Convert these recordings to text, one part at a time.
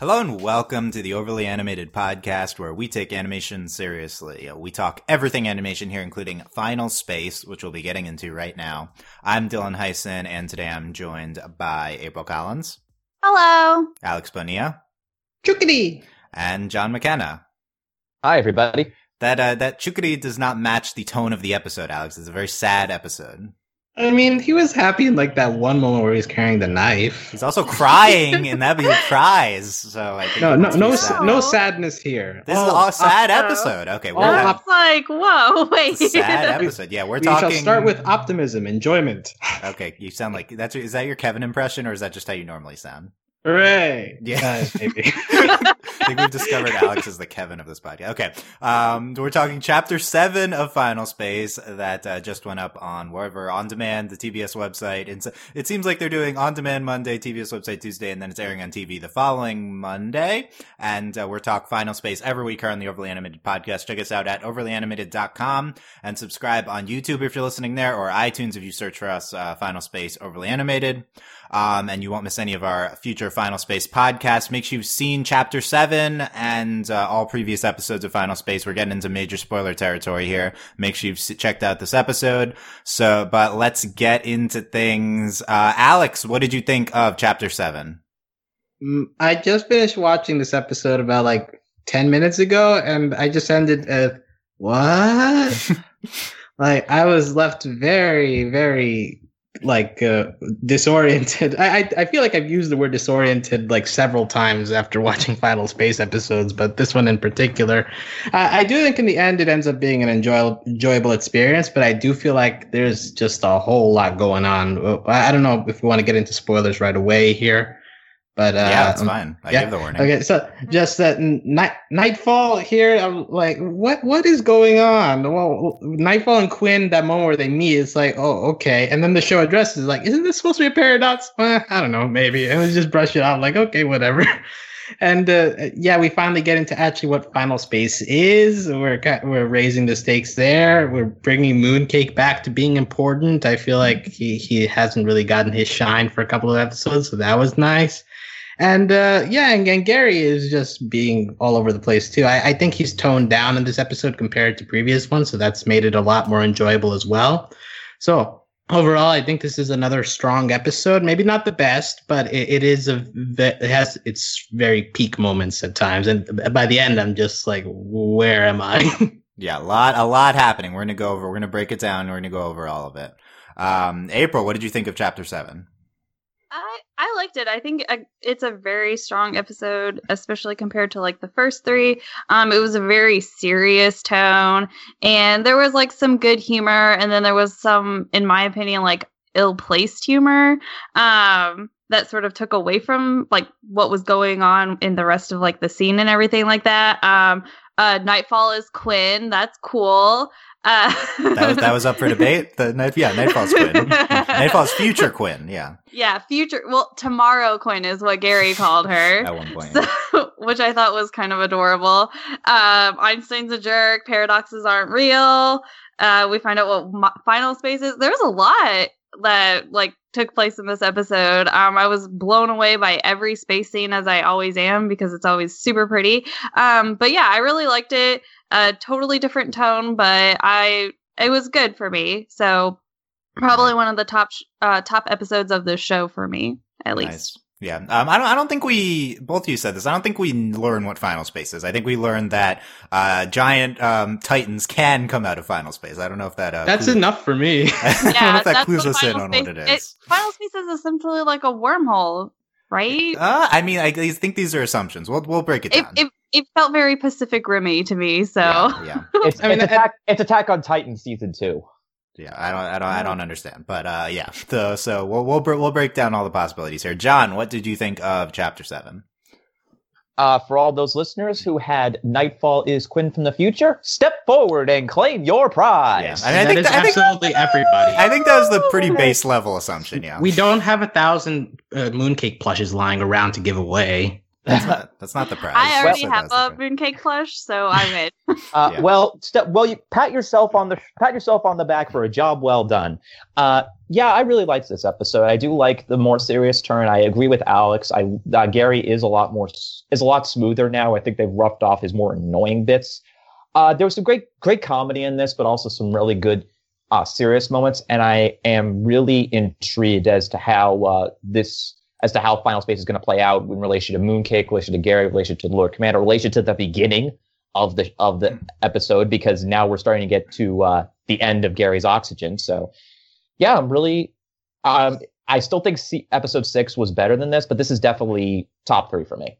Hello and welcome to the Overly Animated Podcast, where we take animation seriously. We talk everything animation here, including Final Space, which we'll be getting into right now. I'm Dylan Heisen, and today I'm joined by April Collins, Hello. Alex Bonilla, Chookity. and John McKenna. Hi, everybody. That uh, that Chukari does not match the tone of the episode, Alex. It's a very sad episode. I mean, he was happy in like that one moment where he's carrying the knife. He's also crying, and that he cries. So I think No, no, no, sad. no sadness here. This is Oh, a sad uh, episode. Okay, we're all gonna- op- It's like, whoa, wait. sad episode. Yeah, we're we talking. shall start with optimism, enjoyment. Okay, you sound like that's is that your Kevin impression, or is that just how you normally sound? Hooray! Yeah. Maybe. I think we've discovered Alex is the Kevin of this podcast. Okay, um, we're talking chapter seven of Final Space that uh, just went up on wherever on demand, the TBS website, and so it seems like they're doing on demand Monday, TBS website Tuesday, and then it's airing on TV the following Monday. And uh, we're talk Final Space every week here on the Overly Animated podcast. Check us out at overlyanimated.com and subscribe on YouTube if you're listening there, or iTunes if you search for us, uh, Final Space Overly Animated. Um, and you won't miss any of our future Final Space podcasts. Make sure you've seen chapter seven and uh, all previous episodes of Final Space. We're getting into major spoiler territory here. Make sure you've checked out this episode. So, but let's get into things. Uh, Alex, what did you think of chapter seven? Mm, I just finished watching this episode about like 10 minutes ago, and I just ended at, what? like, I was left very, very, like, uh, disoriented. I, I, I feel like I've used the word disoriented like several times after watching Final Space episodes, but this one in particular. I, I do think in the end it ends up being an enjoyable, enjoyable experience, but I do feel like there's just a whole lot going on. I, I don't know if we want to get into spoilers right away here. But uh, yeah, that's um, fine. I yeah, gave the warning. Okay, so just that night nightfall here. I'm like, what what is going on? Well, nightfall and Quinn, that moment where they meet, it's like, oh, okay. And then the show addresses like, isn't this supposed to be a paradox? Well, I don't know, maybe. And we just brush it off, like, okay, whatever. And uh, yeah, we finally get into actually what Final Space is. We're we're raising the stakes there. We're bringing Mooncake back to being important. I feel like he he hasn't really gotten his shine for a couple of episodes, so that was nice. And uh, yeah, and, and Gary is just being all over the place too. I, I think he's toned down in this episode compared to previous ones, so that's made it a lot more enjoyable as well. So overall, I think this is another strong episode. Maybe not the best, but it, it is a it has its very peak moments at times. And by the end, I'm just like, where am I? Yeah, a lot, a lot happening. We're gonna go over. We're gonna break it down. We're gonna go over all of it. Um, April, what did you think of chapter seven? I, I liked it. I think uh, it's a very strong episode, especially compared to like the first three. Um, it was a very serious tone, and there was like some good humor, and then there was some, in my opinion, like ill-placed humor. Um, that sort of took away from like what was going on in the rest of like the scene and everything like that. Um, uh, Nightfall is Quinn. That's cool. Uh, That was that was up for debate. The night, yeah, Nightfall's Quinn. Nightfall's future Quinn. Yeah, Yeah, future. Well, tomorrow Quinn is what Gary called her. at one point. So, which I thought was kind of adorable. Um, Einstein's a jerk. Paradoxes aren't real. Uh, we find out what mo- final space is. There's a lot that like took place in this episode. Um, I was blown away by every space scene as I always am because it's always super pretty. Um, but yeah, I really liked it. A totally different tone, but I it was good for me. So probably one of the top sh- uh, top episodes of the show for me at least. Nice. Yeah. Um, I don't. I don't think we. Both of you said this. I don't think we learn what final space is. I think we learned that uh, giant um, titans can come out of final space. I don't know if that. Uh, That's clues- enough for me. I don't know if that clues us in Final on Space- what it is. Final Space is essentially like a wormhole, right? Uh, I mean, I think these are assumptions. We'll we'll break it it, down. it it felt very Pacific Rimmy to me. So yeah, yeah, It's, I mean, it's, I- attack, it's Attack on Titan season two. yeah. I don't. I don't. I don't understand. But uh, yeah. So so we'll we'll we'll break down all the possibilities here. John, what did you think of chapter seven? Uh, for all those listeners who had Nightfall is Quinn from the future, step forward and claim your prize. Yeah. I mean, I think is that- I think- absolutely everybody. I think that was the pretty base level assumption. Yeah. We don't have a thousand uh, mooncake plushes lying around to give away. That's not, that's not the prize. I already So have a the prize. mooncake plush, so I'm in. Uh, Yeah. Well, st- well, you pat yourself on the pat yourself on the back for a job well done. Uh, yeah, I really liked this episode. I do like the more serious turn. I agree with Alex. I uh, Gary is a lot more is a lot smoother now. I think they've roughed off his more annoying bits. Uh, there was some great great comedy in this, but also some really good uh, serious moments. And I am really intrigued as to how uh, this as to how Final Space is going to play out in relation to Mooncake, relation to Gary, relation to the Lord Commander, relation to the beginning of the of the episode because now we're starting to get to uh, the end of Gary's oxygen. So, yeah, I'm really. Um, I still think C- episode six was better than this, but this is definitely top three for me.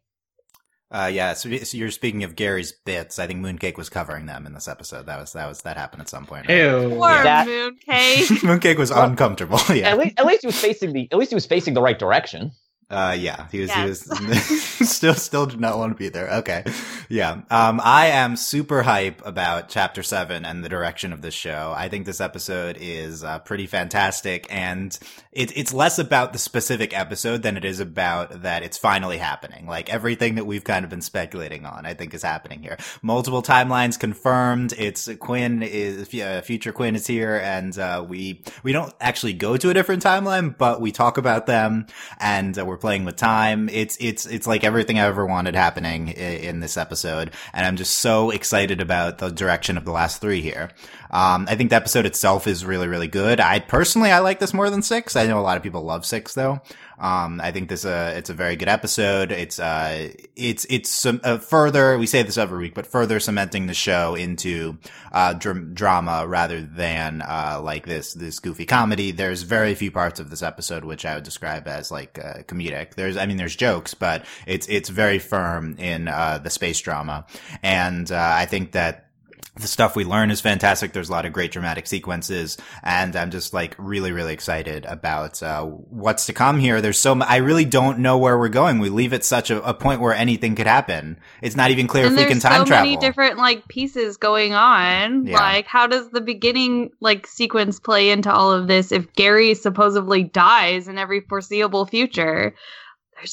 Uh, yeah, so, so you're speaking of Gary's bits. I think Mooncake was covering them in this episode. That was that was that happened at some point. right? Ew. Poor That- mooncake. Mooncake was Well, uncomfortable. Yeah, At least, at least he was facing the. At least he was facing the right direction. Uh, yeah, he was, Yes. he was still, still did not want to be there. Okay. Yeah. Um, I am super hype about chapter seven and the direction of this show. I think this episode is, uh, pretty fantastic and it, it's less about the specific episode than it is about that it's finally happening. Like everything that we've kind of been speculating on, I think is happening here. Multiple timelines confirmed. It's Quinn is, uh, future Quinn is here and, uh, we, we don't actually go to a different timeline, but we talk about them and uh, we're playing with time. It's it's it's like everything I ever wanted happening in, in this episode, and I'm just so excited about the direction of the last three here. Um, I think the episode itself is really really good. I personally I like this more than six. I know a lot of people love six though. Um, I think this uh it's a very good episode. It's uh it's it's some uh, further we say this every week, but further cementing the show into uh dr- drama rather than uh like this this goofy comedy. There's very few parts of this episode which I would describe as like uh, comedic. There's I mean there's jokes, but it's it's very firm in uh the space drama, and uh, I think that the stuff we learn is fantastic. There's a lot of great dramatic sequences, and I'm just like really, really excited about uh, what's to come here. There's so m- I really don't know where we're going. We leave at such a, a point where anything could happen. It's not even clear and if we can time travel. there's time so travel. many different like pieces going on. Yeah. Like, how does the beginning like sequence play into all of this? If Gary supposedly dies in every foreseeable future,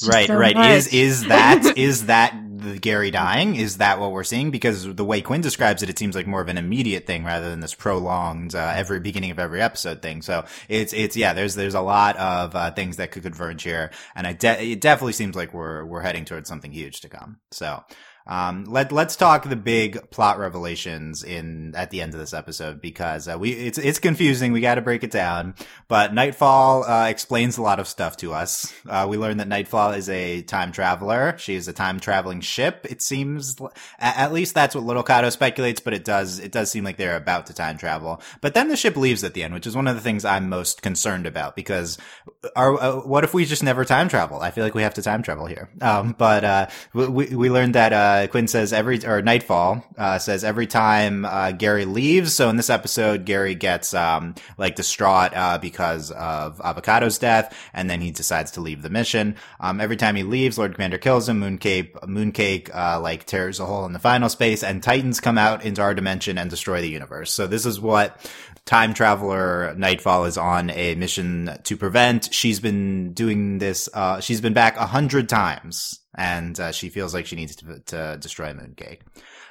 right, so right. much. Is is that is that the Gary dying? Is that what we're seeing? Because the way Quinn describes it, it seems like more of an immediate thing rather than this prolonged uh, every beginning of every episode thing. So it's it's yeah. There's there's a lot of uh, things that could converge here, and I de- it definitely seems like we're we're heading towards something huge to come. So. Um, let let's talk the big plot revelations in at the end of this episode because uh, we it's it's confusing. We got to break it down. But Nightfall uh, explains a lot of stuff to us. Uh, we learn that Nightfall is a time traveler. She is a time traveling ship. It seems, at, least that's what Little Cato speculates. But it does it does seem like they're about to time travel. But then the ship leaves at the end, which is one of the things I'm most concerned about because are uh, what if we just never time travel? I feel like we have to time travel here. Um, but uh, we we learned that uh, Quinn says every or Nightfall uh, says every time uh, Gary leaves. So in this episode, Gary gets um, like distraught uh, because of Avocato's death, and then he decides to leave the mission. Um, every time he leaves, Lord Commander kills him. Mooncake Mooncake uh, like tears a hole in the final space, and Titans come out into our dimension and destroy the universe. So this is what time traveler Nightfall is on a mission to prevent. She's been doing this. Uh, she's been back a hundred times, and uh, she feels like she needs to, to destroy Mooncake.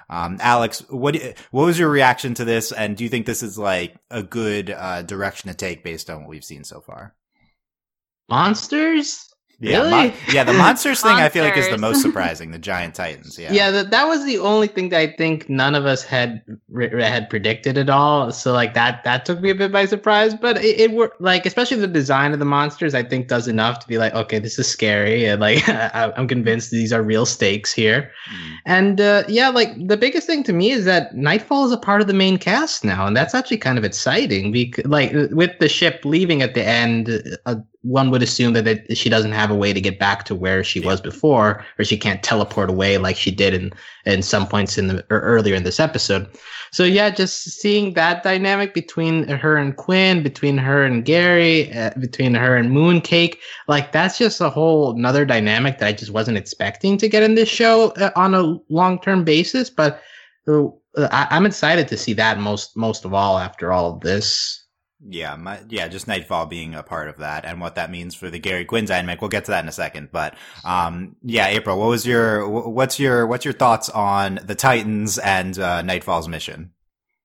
Um, Alex, what what was your reaction to this, and do you think this is like a good uh, direction to take based on what we've seen so far? Monsters? Yeah, Really? mon- yeah. The monsters thing I feel like is the most surprising. The giant titans. Yeah, Yeah, that, that was the only thing that I think none of us had had predicted at all. So like that that took me a bit by surprise. But it, it worked. Like especially the design of the monsters, I think does enough to be like, okay, this is scary, and like I, I'm convinced these are real stakes here. Mm. And uh, yeah, like the biggest thing to me is that Nightfall is a part of the main cast now, and that's actually kind of exciting. Because like with the ship leaving at the end, uh, one would assume that it, she doesn't have a way to get back to where she was before, or she can't teleport away like she did in in some points in the or earlier in this episode. So yeah, just seeing that dynamic between her and Quinn, between her and Gary, uh, between her and Mooncake, like that's just a whole another dynamic that I just wasn't expecting to get in this show uh, on a long term basis. But uh, I, I'm excited to see that most most of all after all of this. Yeah, my, yeah, just Nightfall being a part of that and what that means for the Gary Quinn dynamic. We'll get to that in a second, but um, yeah, April, what was your what's your what's your thoughts on the Titans and uh, Nightfall's mission?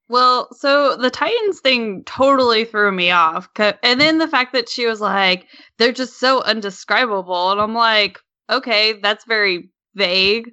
Well, so the Titans thing totally threw me off, and then the fact that she was like, "They're just so undescribable," and I'm like, "Okay, that's very vague."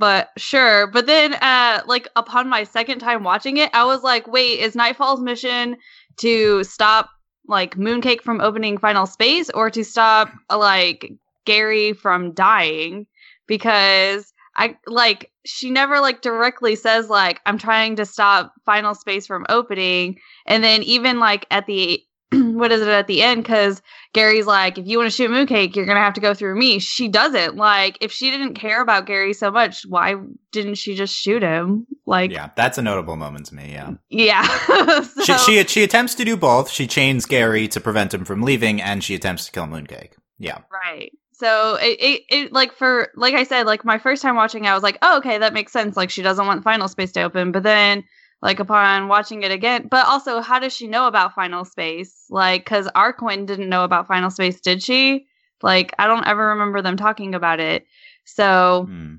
but sure. But then, uh, like upon my second time watching it, I was like, wait, is Nightfall's mission to stop like Mooncake from opening Final Space or to stop like Gary from dying? Because I like she never like directly says like I'm trying to stop Final Space from opening, and then even like at the what is it at the end? Because Gary's like, if you want to shoot Mooncake, you're gonna have to go through me. She doesn't. Like, if she didn't care about Gary so much, why didn't she just shoot him? Like, yeah, that's a notable moment to me. Yeah, yeah. so, she, she she attempts to do both. She chains Gary to prevent him from leaving, and she attempts to kill Mooncake. Yeah, right. So it, it, it like for like I said, like my first time watching, I was like, oh okay, that makes sense. Like she doesn't want Final Space to open, but then like upon watching it again. But also, how does she know about Final Space? Like, because our Quinn didn't know about Final Space, did she? Like, I don't ever remember them talking about it. So hmm.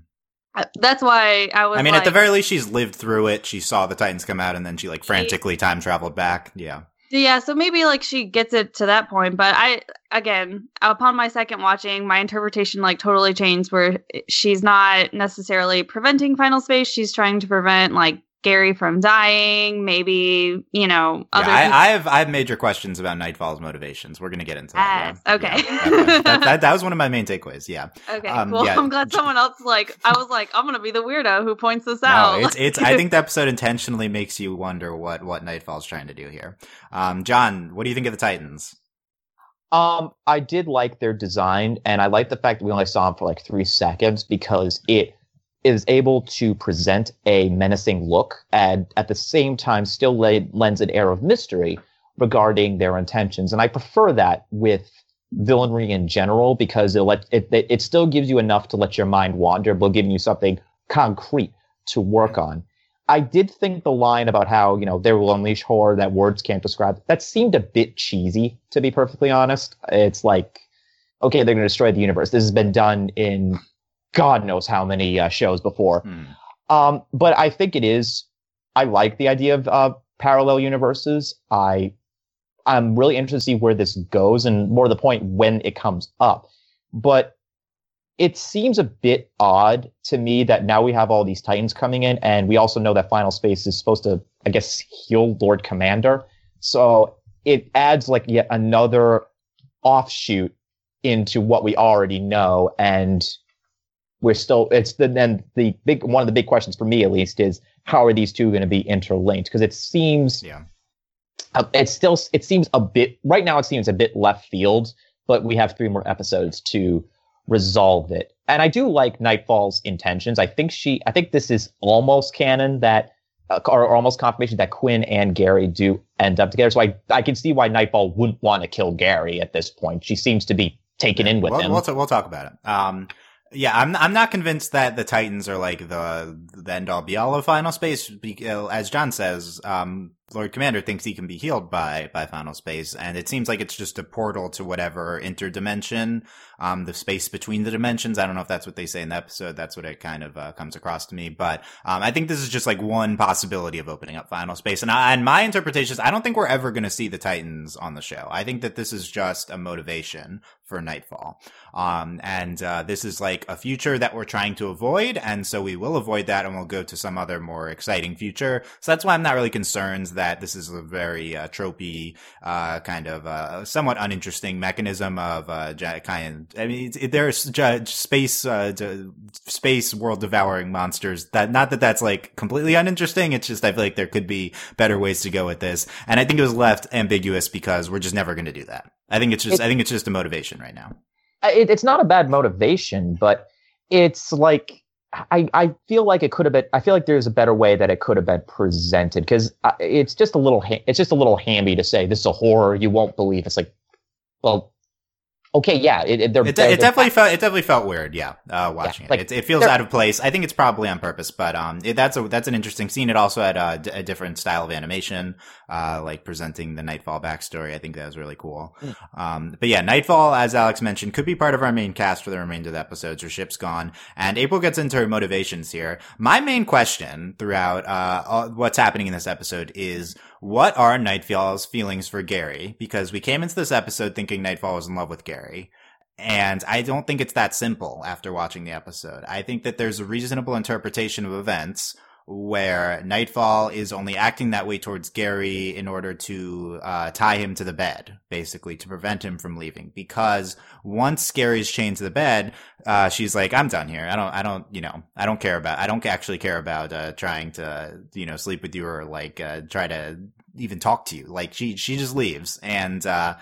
Uh, that's why I was. I mean, like, at the very least, she's lived through it. She saw the Titans come out, and then she like frantically time traveled back. Yeah. Yeah, so maybe like she gets it to that point, but I again, upon my second watching, my interpretation like totally changed where she's not necessarily preventing final space, she's trying to prevent like Gary from dying, maybe, you know, other yeah, I, I, have I have major questions about Nightfall's motivations. We're gonna get into that. yeah. Okay. Yeah, that, that, that, was one of my main takeaways. Yeah. Okay. Um, well, I'm glad someone else like I was like, I'm gonna be the weirdo who points this out. No, it's it's I think the episode intentionally makes you wonder what what Nightfall's trying to do here. Um, John, what do you think of the Titans? Um, I did like their design, and I like the fact that we only saw them for like three seconds because it is able to present a menacing look and at the same time still lends an air of mystery regarding their intentions. And I prefer that with villainry in general because it, let, it, it still gives you enough to let your mind wander, but giving you something concrete to work mm-hmm. on. I did think the line about how, you know, they will unleash horror that words can't describe, that seemed a bit cheesy, to be perfectly honest. It's like, okay, they're going to destroy the universe. This has been done in God knows how many uh, shows before. Hmm. Um, but I think it is. I like the idea of uh, parallel universes. I I'm really interested to see where this goes, and more to the point, when it comes up. But it seems a bit odd to me that now we have all these Titans coming in, and we also know that Final Space is supposed to, I guess, heal Lord Commander. So it adds like yet another offshoot into what we already know, and we're still it's the then the big one of the big questions for me at least is how are these two going to be interlinked? Because it seems yeah. uh, it still it seems a bit right now it seems a bit left field but we have three more episodes to resolve it. And i do like nightfall's intentions. I think she i think this is almost canon that uh, or, or almost confirmation that quinn and gary do end up together. So i i can see why nightfall wouldn't want to kill gary at this point. She seems to be taken in with we'll, him. we'll, t- we'll talk about it. Um yeah, I'm I'm not convinced that the Titans are like the the end all be all of Final Space. As John says, um, Lord Commander thinks he can be healed by by Final Space, and it seems like it's just a portal to whatever interdimension, um, the space between the dimensions. I don't know if that's what they say in the episode. That's what it kind of uh, comes across to me. But um, I think this is just like one possibility of opening up Final Space, and I, and my interpretation is I don't think we're ever going to see the Titans on the show. I think that this is just a motivation for Nightfall. Um, and uh, this is like a future that we're trying to avoid, and so we will avoid that, and we'll go to some other more exciting future. So that's why I'm not really concerned that this is a very uh, tropey, uh, kind of uh, somewhat uninteresting mechanism of uh, kind. Of, I mean, it, there's space uh, space world devouring monsters. That not that that's like completely uninteresting. It's just I feel like there could be better ways to go with this, and I think it was left ambiguous because we're just never going to do that. I think it's just it, I think it's just a motivation right now. It, it's not a bad motivation, but it's like I, I feel like it could have been. I feel like there's a better way that it could have been presented because uh, it's just a little. it's just a little hammy to say this is a horror. You won't believe. It's like, well, Okay, yeah, it, it, It, it definitely felt it definitely felt weird. Yeah, uh, watching like, it. it, it feels out of place. I think it's probably on purpose, but um, it, that's a that's an interesting scene. It also had uh, d- a different style of animation, uh, like presenting the Nightfall backstory. I think that was really cool. Mm. Um, but yeah, Nightfall, as Alex mentioned, could be part of our main cast for the remainder of the episodes. Her ship's gone, and April gets into her motivations here. My main question throughout uh, all- what's happening in this episode is. What are Nightfall's feelings for Gary? Because we came into this episode thinking Nightfall was in love with Gary. And I don't think it's that simple after watching the episode. I think that there's a reasonable interpretation of events where Nightfall is only acting that way towards Gary in order to uh, tie him to the bed, basically, to prevent him from leaving. Because once Gary's chained to the bed, uh, she's like, I'm done here. I don't, I don't, you know, I don't care about, I don't actually care about, uh, trying to, you know, sleep with you or like, uh, try to even talk to you. Like she, she just leaves. And, uh,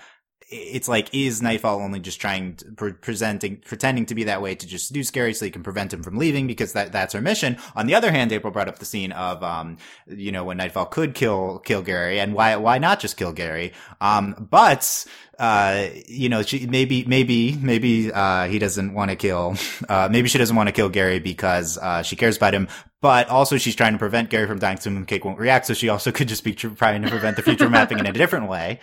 it's like is Nightfall only just trying to pre- presenting pretending to be that way to just seduce Gary so he can prevent him from leaving because that that's her mission. On the other hand, April brought up the scene of um you know when Nightfall could kill kill Gary and why why not just kill Gary? Um but uh you know she maybe maybe maybe uh he doesn't want to kill uh maybe she doesn't want to kill Gary because uh she cares about him but also she's trying to prevent Gary from dying so Mooncake won't react so she also could just be trying to prevent the future mapping in a different way.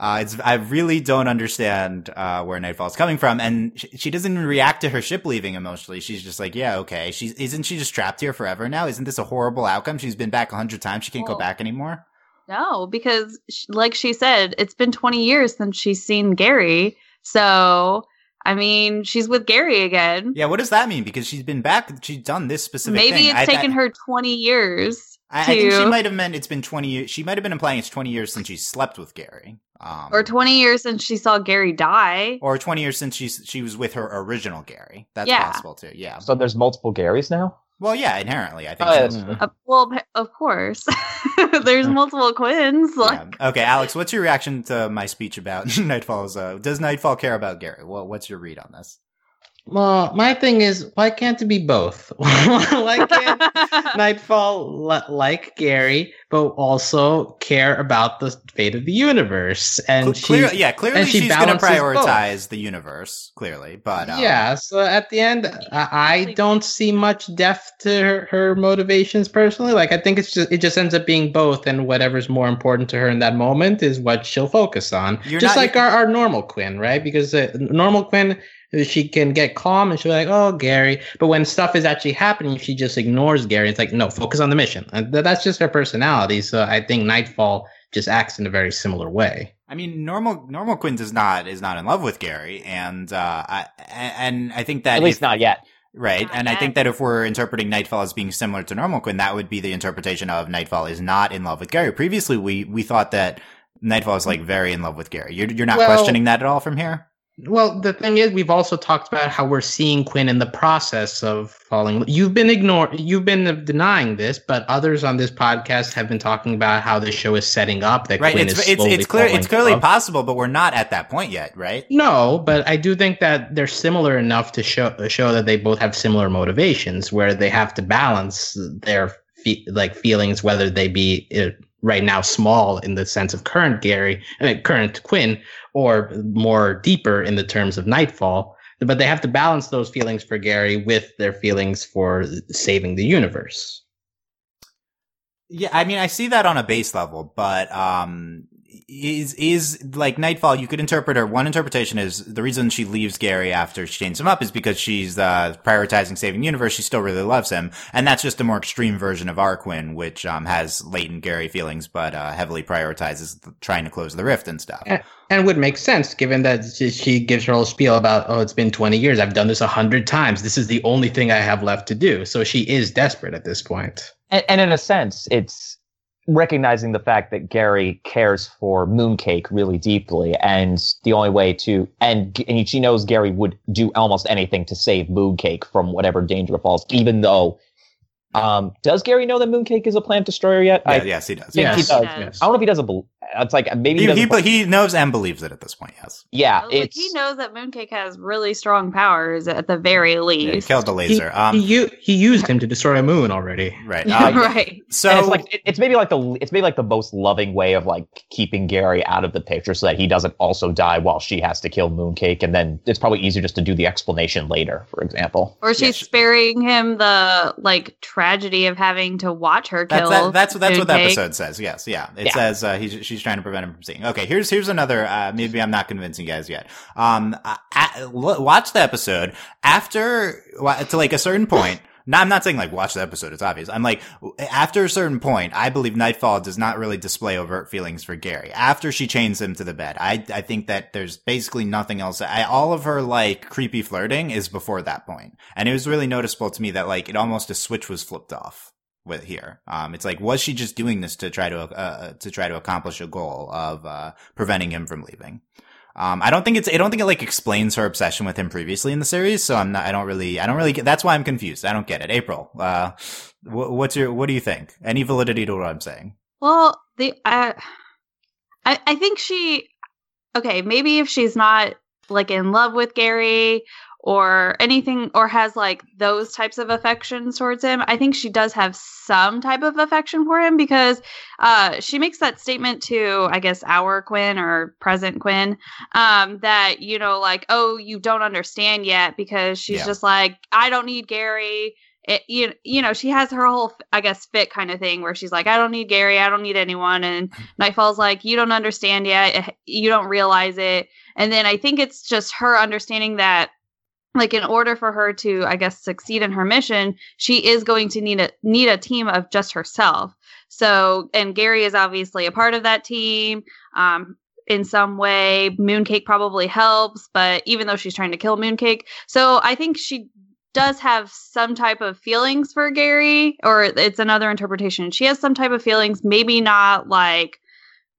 Uh, it's, I really don't understand, uh, where Nightfall's coming from. And she, she doesn't even react to her ship leaving emotionally. She's just like, yeah, okay. She's, isn't she just trapped here forever now? Isn't this a horrible outcome? She's been back a hundred times. She can't go back anymore. No, because sh- like she said, it's been 20 years since she's seen Gary. So, I mean, she's with Gary again. Yeah. What does that mean? Because she's been back. She's done this specific Maybe thing. it's I- taken I- her 20 years I, I think she might have meant it's been 20 years. She might have been implying it's 20 years since she slept with Gary. Um, or 20 years since she saw Gary die. or 20 years since she's, she was with her original Gary. That's Yeah. possible too. Yeah. so there's multiple Garys now. Well, yeah, inherently, I think. Oh, so. that's- Uh, well, of course. There's multiple Quinns. Like, Yeah. Okay, Alex, what's your reaction to my speech about Nightfall's? Uh, does Nightfall care about Gary? Well, what's your read on this? Well, my thing is, why can't it be both? why can't Nightfall li- like Gary, but also care about the fate of the universe? And Cl- she, clear, yeah, clearly and she she's going to balances both. prioritize the universe. Clearly, but um, yeah. So at the end, I, I don't see much depth to her, her motivations personally. Like I think it's just it just ends up being both, and whatever's more important to her in that moment is what she'll focus on. You're just not- like our, our normal Quinn, right? Because uh, normal Quinn. She can get calm and she'll be like, "Oh, Gary," but when stuff is actually happening, she just ignores Gary. It's like, "No, focus on the mission." And th- that's just her personality. So I think Nightfall just acts in a very similar way. I mean, normal normal Quinn does not is not in love with Gary, and uh, I, and I think that At least if- not yet. Right. Not and I think that if we're interpreting Nightfall as being similar to Normal Quinn, that would be the interpretation of Nightfall is not in love with Gary. Previously, we, we thought that Nightfall is like very in love with Gary. You're, you're not Well- questioning that at all from here? Well, the thing is, we've also talked about how we're seeing Quinn in the process of falling. You've been ignoring, you've been denying this, but others on this podcast have been talking about how the show is setting up that Right. Quinn It's, is it's, slowly it's clear, it's clearly possible, but we're not at that point yet, right? No, but I do think that they're similar enough to show show that they both have similar motivations, where they have to balance their fe- like feelings, whether they be uh, right now small in the sense of current Gary, uh, current Quinn, or more deeper in the terms of Nightfall. But they have to balance those feelings for Gary with their feelings for saving the universe. Yeah, I mean, I see that on a base level, but um, is is like Nightfall? You could interpret her. One interpretation is the reason she leaves Gary after she chains him up is because she's uh, prioritizing saving the universe. She still really loves him, and that's just a more extreme version of our Quinn, which um, has latent Gary feelings, but uh, heavily prioritizes th- trying to close the rift and stuff. And, and would make sense given that she, she gives her whole spiel about, oh, it's been 20 years. I've done this a hundred times. This is the only thing I have left to do. So she is desperate at this point. And, and in a sense, it's recognizing the fact that Gary cares for Mooncake really deeply, and the only way to and and she knows Gary would do almost anything to save Mooncake from whatever danger falls, even though. Um, does Gary know that Mooncake is a plant destroyer yet? Yeah, I yes, he does. think he Yes. does. Yes. I don't know if he does. A, bel- It's like maybe he, He, doesn't he, he knows and believes it at this point. Yes, yeah, like, he knows that Mooncake has really strong powers at the very yeah, he least. killed the He, laser. um, he, he used him to destroy a Moon already. right. Yeah, Uh, right. so and it's like it- it's maybe like the it's maybe like the most loving way of like keeping Gary out of the picture so that he doesn't also die while she has to kill Mooncake, and then it's probably easier just to do the explanation later, for example. Or she's Yeah, she- sparing him the like tragedy of having to watch her That's kill. that, that's that's what the Mooncake. episode says. Yes, yeah. It Yeah. says uh, he's she's trying to prevent him from seeing. Okay, here's here's another. Uh, maybe I'm not convincing you guys yet. Um, uh, a- l- watch the episode after to like a certain point. No, I'm not saying like watch the episode. It's obvious. I'm like after a certain point, I believe Nightfall does not really display overt feelings for Gary. After she chains him to the bed, I I think that there's basically nothing else. I, all of her like creepy flirting is before that point, and it was really noticeable to me that like it almost a switch was flipped off with here. Um, it's like was she just doing this to try to uh, to try to accomplish a goal of uh, preventing him from leaving? Um, I don't think it's, I don't think it like explains her obsession with him previously in the series. So I'm not, I don't really, I don't really get, that's why I'm confused. I don't get it. April, uh, wh- what's your, what do you think? Any validity to what I'm saying? Well, the uh, I I think she okay, maybe if she's not like in love with Gary or anything or has like those types of affections towards him, I think she does have some type of affection for him because uh she makes that statement to I guess our Quinn or present Quinn um that you know like oh you don't understand yet because she's Yeah. just like I don't need Gary it, you, you know, she has her whole, I guess, fit kind of thing where she's like, I don't need Gary, I don't need anyone. And Nightfall's like, you don't understand yet, eh, you don't realize it. And then I think it's just her understanding that, like, in order for her to, I guess, succeed in her mission, she is going to need a need a team of just herself. So, and Gary is obviously a part of that team. Um, in some way, Mooncake probably helps, but even though she's trying to kill Mooncake, so I think she does have some type of feelings for Gary, or it's another interpretation. She has some type of feelings, maybe not like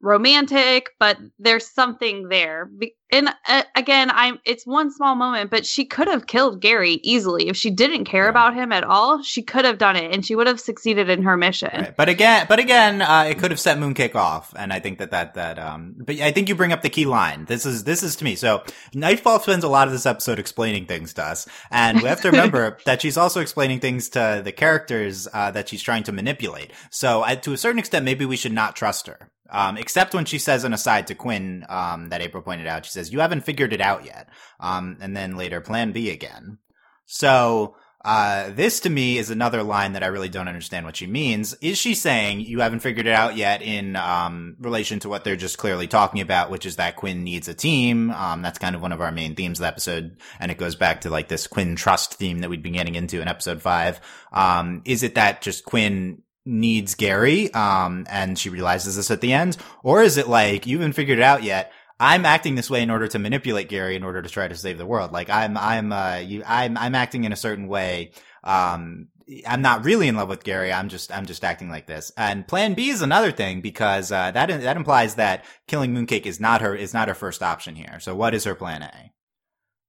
romantic, but there's something there. And uh, again, I'm it's one small moment, but she could have killed Gary easily if she didn't care about him at all. She could have done it, and she would have succeeded in her mission. Right. But again, but again, uh, it could have set Mooncake off, and I think that that that um. But I think you bring up the key line. This is this is to me. So Nightfall spends a lot of this episode explaining things to us, and we have to remember that she's also explaining things to the characters uh, that she's trying to manipulate. So I, to a certain extent, maybe we should not trust her. Um, except when she says an aside to Quinn, um, that April pointed out, she says, you haven't figured it out yet. Um, and then later plan B again. So, uh, this to me is another line that I really don't understand what she means. Is she saying you haven't figured it out yet in, um, relation to what they're just clearly talking about, which is that Quinn needs a team? Um, that's kind of one of our main themes of the episode. And it goes back to like this Quinn trust theme that we'd been getting into in episode five. Um, is it that just Quinn needs Gary, um, and she realizes this at the end? Or is it like, you haven't figured it out yet? I'm acting this way in order to manipulate Gary in order to try to save the world. Like I'm, I'm, uh, you, I'm, I'm acting in a certain way. Um, I'm not really in love with Gary. I'm just, I'm just acting like this. And plan B is another thing because, uh, that, that implies that killing Mooncake is not her, is not her first option here. So what is her plan A?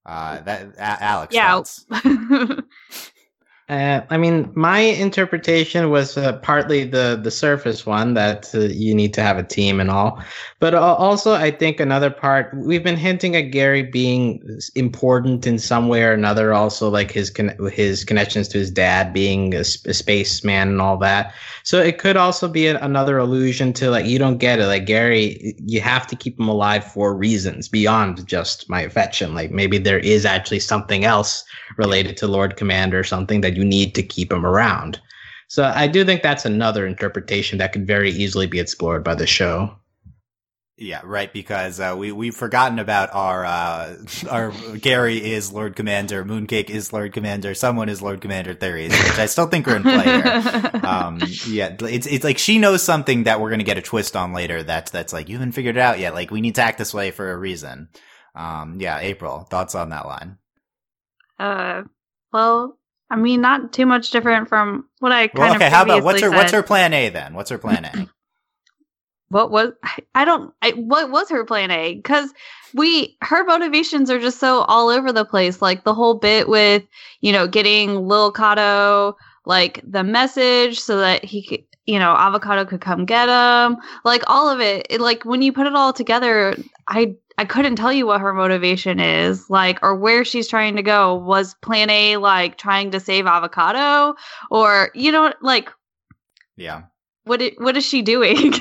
Uh, that, a- Alex. Yeah. Uh, I mean, my interpretation was uh, partly the the surface one that uh, you need to have a team and all, but al- also I think another part we've been hinting at Gary being important in some way or another. Also, like his con- his connections to his dad being a spaceman and all that. So it could also be a- another allusion to like you don't get it. Like Gary, you have to keep him alive for reasons beyond just my affection. Like maybe there is actually something else related to Lord Commander or something that you need to keep him around. So I do think that's another interpretation that could very easily be explored by the show. Yeah, right. Because uh, we we've forgotten about our uh, our Gary is Lord Commander, Mooncake is Lord Commander, someone is Lord Commander theories, which I still think are in play here. Um, yeah, it's it's like she knows something that we're gonna get a twist on later. That's that's like you haven't figured it out yet. Like we need to act this way for a reason. Um, yeah, April, thoughts on that line? uh, well, I mean, not too much different from what I kind Well, of okay. How about what's her previously what's her plan A then? What's her plan A? what was I- don't I, what was her plan A because we her motivations are just so all over the place like the whole bit with you know getting Lil Cato like the message so that he could you know, Avocato could come get him. Like all of it, it, like when you put it all together, I I couldn't tell you what her motivation is, like, or where she's trying to go. Was Plan A like trying to save Avocato, or you know, like, Yeah. what it, what is she doing?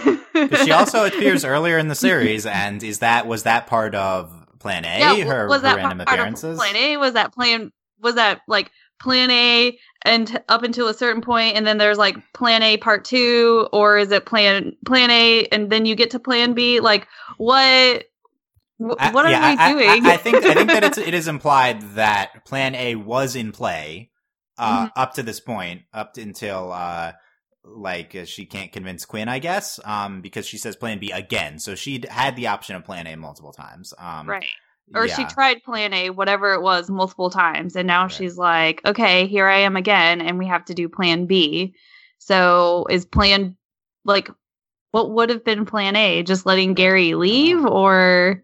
She also appears earlier in the series, and is that was that part of Plan A? Yeah, her, was her that random part of appearances. Plan A? Was that plan? Was that like Plan A and up until a certain point, and then there's like Plan A Part Two, or is it Plan Plan A and then you get to Plan B? Like what? I- What are yeah, we I- doing? I, I think I think that it's it is implied that Plan A was in play uh, Mm-hmm. up to this point, up to, until uh, like uh, she can't convince Quinn, I guess, um, because she says Plan B again. So she had the option of Plan A multiple times. Um, right. Or she tried Plan A, whatever it was, multiple times, and now Right. she's like, okay, here I am again, and we have to do Plan B. So is Plan like what would have been Plan A? Just letting Gary leave, or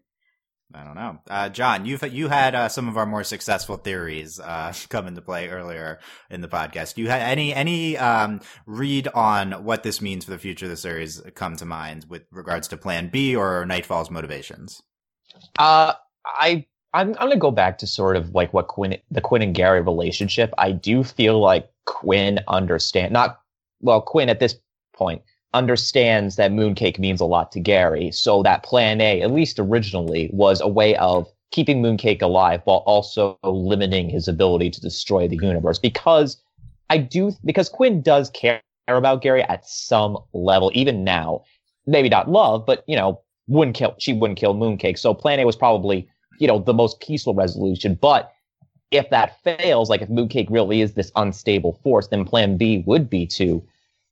I don't know, uh, John. You've you had uh, some of our more successful theories uh, come into play earlier in the podcast. You had any any um, read on what this means for the future of the series come to mind with regards to Plan B or Nightfall's motivations? Uh, I I'm, I'm gonna go back to sort of like what Quinn the Quinn and Gary relationship. I do feel like Quinn understand not well Quinn at this point understands that Mooncake means a lot to Gary. So that Plan A, at least originally, was a way of keeping Mooncake alive while also limiting his ability to destroy the universe. Because I do because Quinn does care about Gary at some level, even now. Maybe not love, but you know, wouldn't kill she wouldn't kill Mooncake. So plan A was probably, you know, the most peaceful resolution. But if that fails, like if Mooncake really is this unstable force, then plan B would be to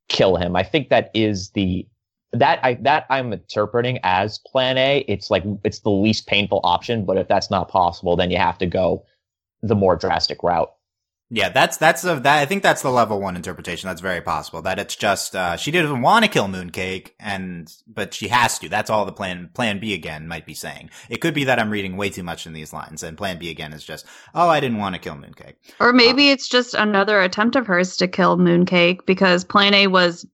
kill him. I think that is the that I that I'm interpreting as plan A. It's like it's the least painful option, but if that's not possible, then you have to go the more drastic route. Yeah, that's that's a, that. I think that's the level one interpretation. That's very possible. That it's just uh, she didn't want to kill Mooncake, and but she has to. That's all the plan. Plan B again might be saying. It could be that I'm reading way too much in these lines, and Plan B again is just, oh, I didn't want to kill Mooncake. or maybe it's just another attempt of hers to kill Mooncake because Plan A was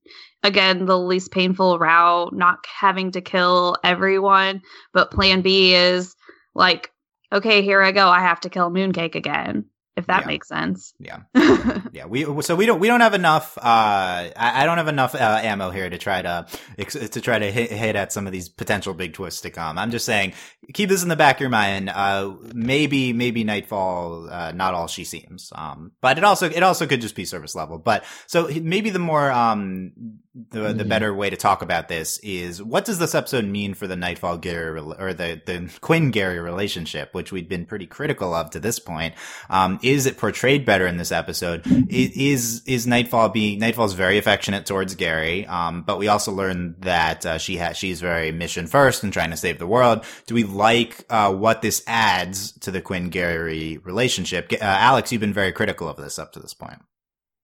again the least painful route, not having to kill everyone, but Plan B is like, okay, here I go, I have to kill Mooncake again. If that Yeah. makes sense. Yeah. Yeah, we so we don't we don't have enough. Uh, I, I don't have enough uh, ammo here to try to to try to hit, hit at some of these potential big twists to come. I'm just saying, keep this in the back of your mind. Uh, maybe maybe Nightfall, uh, not all she seems. Um, but it also it also could just be service level. But so maybe the more um the the Mhm. better way to talk about this is what does this episode mean for the Nightfall Gary or the the Quinn Gary relationship, which we've been pretty critical of to this point. Um, is it portrayed better in this episode? Is is Nightfall being Nightfall's very affectionate towards Gary? Um, but we also learn that uh, she has she's very mission first and trying to save the world. Do we like uh, what this adds to the Quinn Gary relationship? Uh, Alex, you've been very critical of this up to this point.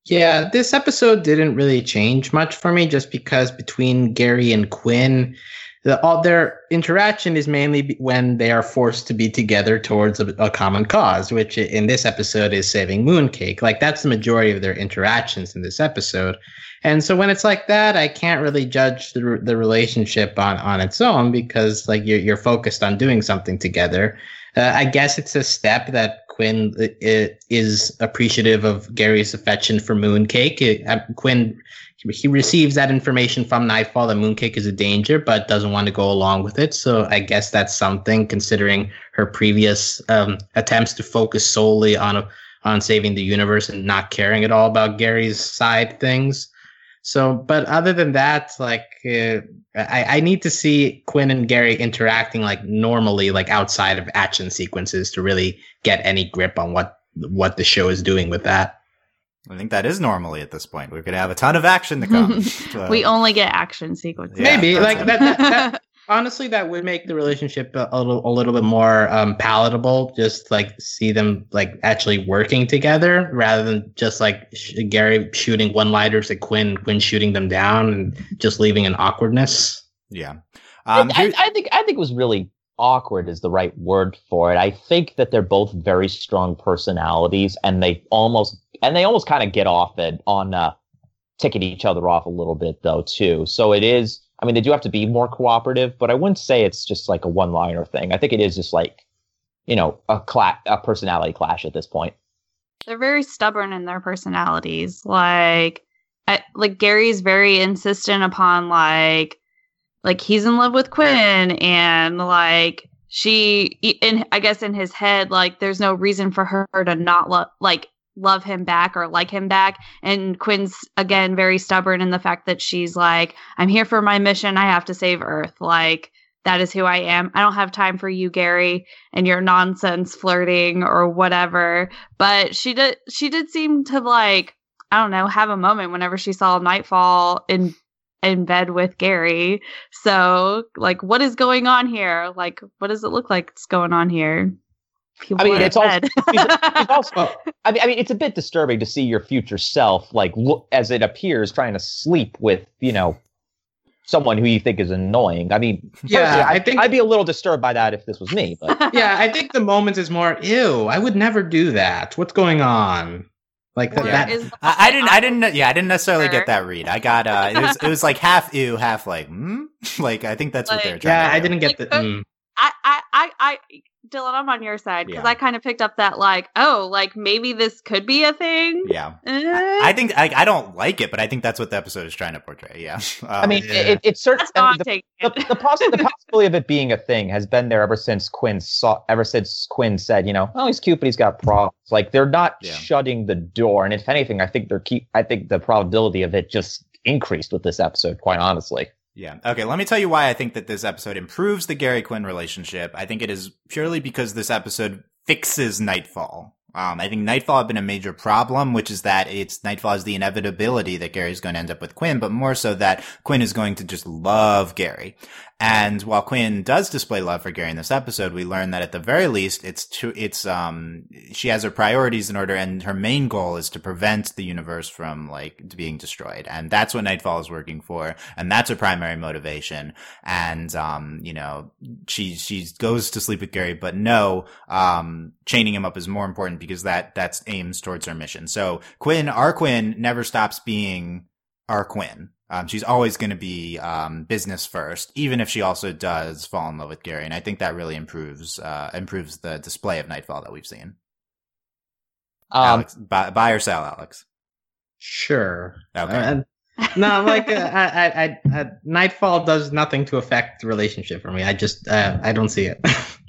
Yeah, this episode didn't really change much for me just because between Gary and Quinn, the, all their interaction is mainly when they are forced to be together towards a, a common cause, which in this episode is saving Mooncake. Like that's the majority of their interactions in this episode. And so when it's like that, I can't really judge the, the relationship on, on its own because like you're, you're focused on doing something together. Uh, I guess it's a step that Quinn is appreciative of Gary's affection for Mooncake. It- uh, Quinn he receives that information from Nightfall that Mooncake is a danger, but doesn't want to go along with it. So I guess that's something considering her previous um, attempts to focus solely on on saving the universe and not caring at all about Gary's side things. So, but other than that, like uh, I, I need to see Quinn and Gary interacting like normally, like outside of action sequences, to really get any grip on what what the show is doing with that. I think that is normally at this point. We're going to have a ton of action to come. So- we only get action sequences. Yeah, Maybe like that, that, that honestly that would make the relationship a, a little a little bit more um, palatable just like see them like actually working together rather than just like sh- gary shooting one lighters at quinn quinn shooting them down and just leaving an awkwardness yeah. Um, I, here- I think I think it was really awkward is the right word for it. I think that they're both very strong personalities, and they almost and they almost kind of get off it on uh, ticking each other off a little bit though too. So it is. I mean, they do have to be more cooperative, but I wouldn't say it's just like a one-liner thing. I think it is just like, you know, a cla- a personality clash at this point. They're very stubborn in their personalities. Like, I, like Gary's very insistent upon like, like he's in love with Quinn, and like she, in I guess in his head, like there's no reason for her to not love, like love him back or like him back. And Quinn's again very stubborn in the fact that she's like, I'm here for my mission. I have to save Earth. Like that is who I am. I don't have time for you, Gary, and your nonsense flirting or whatever. But she did she did seem to like, I don't know, have a moment whenever she saw Nightfall in in bed with Gary. So, like, what is going on here? Like, what does it look like it's going on here? People I mean, it's also, it's also I mean, I mean, it's a bit disturbing to see your future self, like, look, as it appears, trying to sleep with, you know, someone who you think is annoying. I mean, yeah, I think I'd be a little disturbed by that if this was me. But yeah, I think the moment is more, ew, I would never do that. What's going on? Like that. Yeah. that I, I, didn't. I didn't. Yeah, I didn't necessarily get that read. I got. uh It was. It was like half ew, half like. Hmm? Like I think that's what they're trying. Yeah, I didn't get like, the. Mm. I, I, I, I, Dylan, I'm on your side because Yeah. I kind of picked up that like, oh, like maybe this could be a thing. Yeah, Eh. I think I, I don't like it, but I think that's what the episode is trying to portray. Yeah. Um, I mean, yeah. it, it's certain. that's how I I'm mean, the, the, the, poss- the possibility of it being a thing has been there ever since Quinn saw, ever since Quinn said, you know, oh, he's cute, but he's got problems. Like they're not Yeah. shutting the door, and if anything, I think they're keep. I think the probability of it just increased with this episode. Quite honestly, Yeah. Okay. Let me tell you why I think that this episode improves the Gary Quinn relationship. I think it is purely because this episode fixes Nightfall. Um, I think Nightfall had been a major problem, which is that it's Nightfall is the inevitability that Gary's going to end up with Quinn, but more so that Quinn is going to just love Gary. And while Quinn does display love for Gary in this episode, we learn that at the very least, it's to, it's, um, she has her priorities in order and her main goal is to prevent the universe from like being destroyed. And that's what Nightfall is working for. And that's her primary motivation. And, um, you know, she, she goes to sleep with Gary, but no, um, chaining him up is more important because that, that's aims towards her mission. So Quinn, our Quinn never stops being our Quinn. Um, she's always going to be um, business first, even if she also does fall in love with Gary, and I think that really improves uh, improves the display of Nightfall that we've seen. um, Alex, buy, buy or sell, Alex? Sure. Okay. Uh, no, like uh, I, I, I, uh, Nightfall does nothing to affect the relationship for me. I just, uh, I don't see it.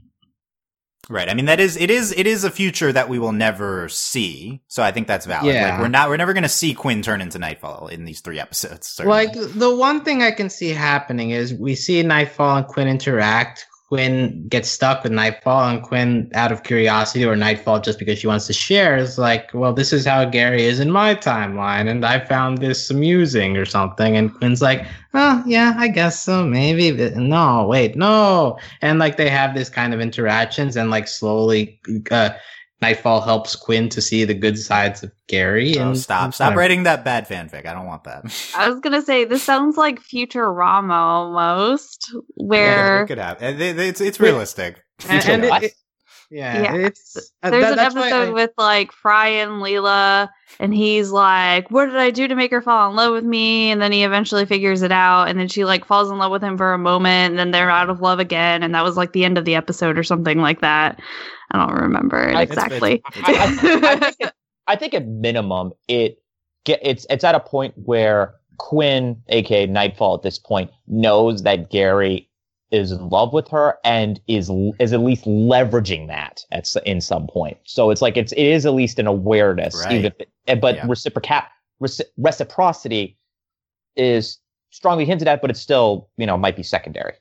Right. I mean, that is, it is, it is a future that we will never see. So I think that's valid. Yeah. Like, we're not, we're never going to see Quinn turn into Nightfall in these three episodes. certainly. like the one thing I can see happening is we see Nightfall and Quinn interact. Quinn gets stuck with Nightfall, and Quinn, out of curiosity, or Nightfall just because she wants to share, is like, "Well, this is how Gary is in my timeline, and I found this amusing or something." And Quinn's like, "Oh, yeah, I guess so, maybe." But no, wait, no. And like they have this kind of interactions, and like slowly, uh, Nightfall helps Quinn to see the good sides of Gary. Oh, and stop, stop writing that bad fanfic. I don't want that. I was gonna say this sounds like Futurama almost, Yeah, where it could happen. It's, it's realistic. And, and it- yeah, Yeah. it's uh, there's that- an episode I- with like Fry and Leela, and he's like, "What did I do to make her fall in love with me?" And then he eventually figures it out, and then she like falls in love with him for a moment, and then they're out of love again, and that was like the end of the episode or something like that. I don't remember it I- exactly. it's- I, I, I, think it, I think at minimum it get it's it's at a point where Quinn, aka Nightfall, at this point knows that Gary is in love with her and is is at least leveraging that at in some point. So it's like it's it is at least an awareness, Right. even if but Yeah. reciproca- reci- reciprocity is strongly hinted at, but it's still you know might be secondary.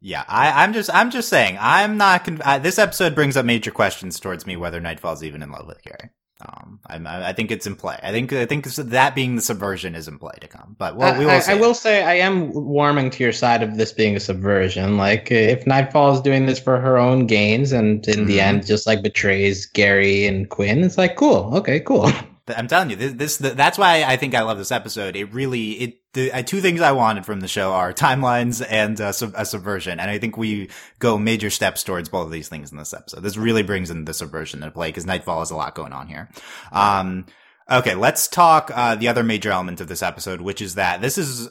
Yeah, I, I'm just, I'm just saying, I'm not. Con- I, this episode brings up major questions towards me whether Nightfall's even in love with Gary. Um, I'm, I I think it's in play. I think, I think that being the subversion is in play to come. But well, we will I. I will say I am warming to your side of this being a subversion. Like uh, if Nightfall is doing this for her own gains, and in the Mhm. end just like betrays Gary and Quinn, it's like cool, okay, cool. I'm telling you, this, this, that's why I think I love this episode. It really, it, the uh, two things I wanted from the show are timelines and uh, sub, a subversion. And I think we go major steps towards both of these things in this episode. This really brings in the subversion into play because Nightfall has a lot going on here. Um, Okay, let's talk uh, the other major element of this episode, which is that this is,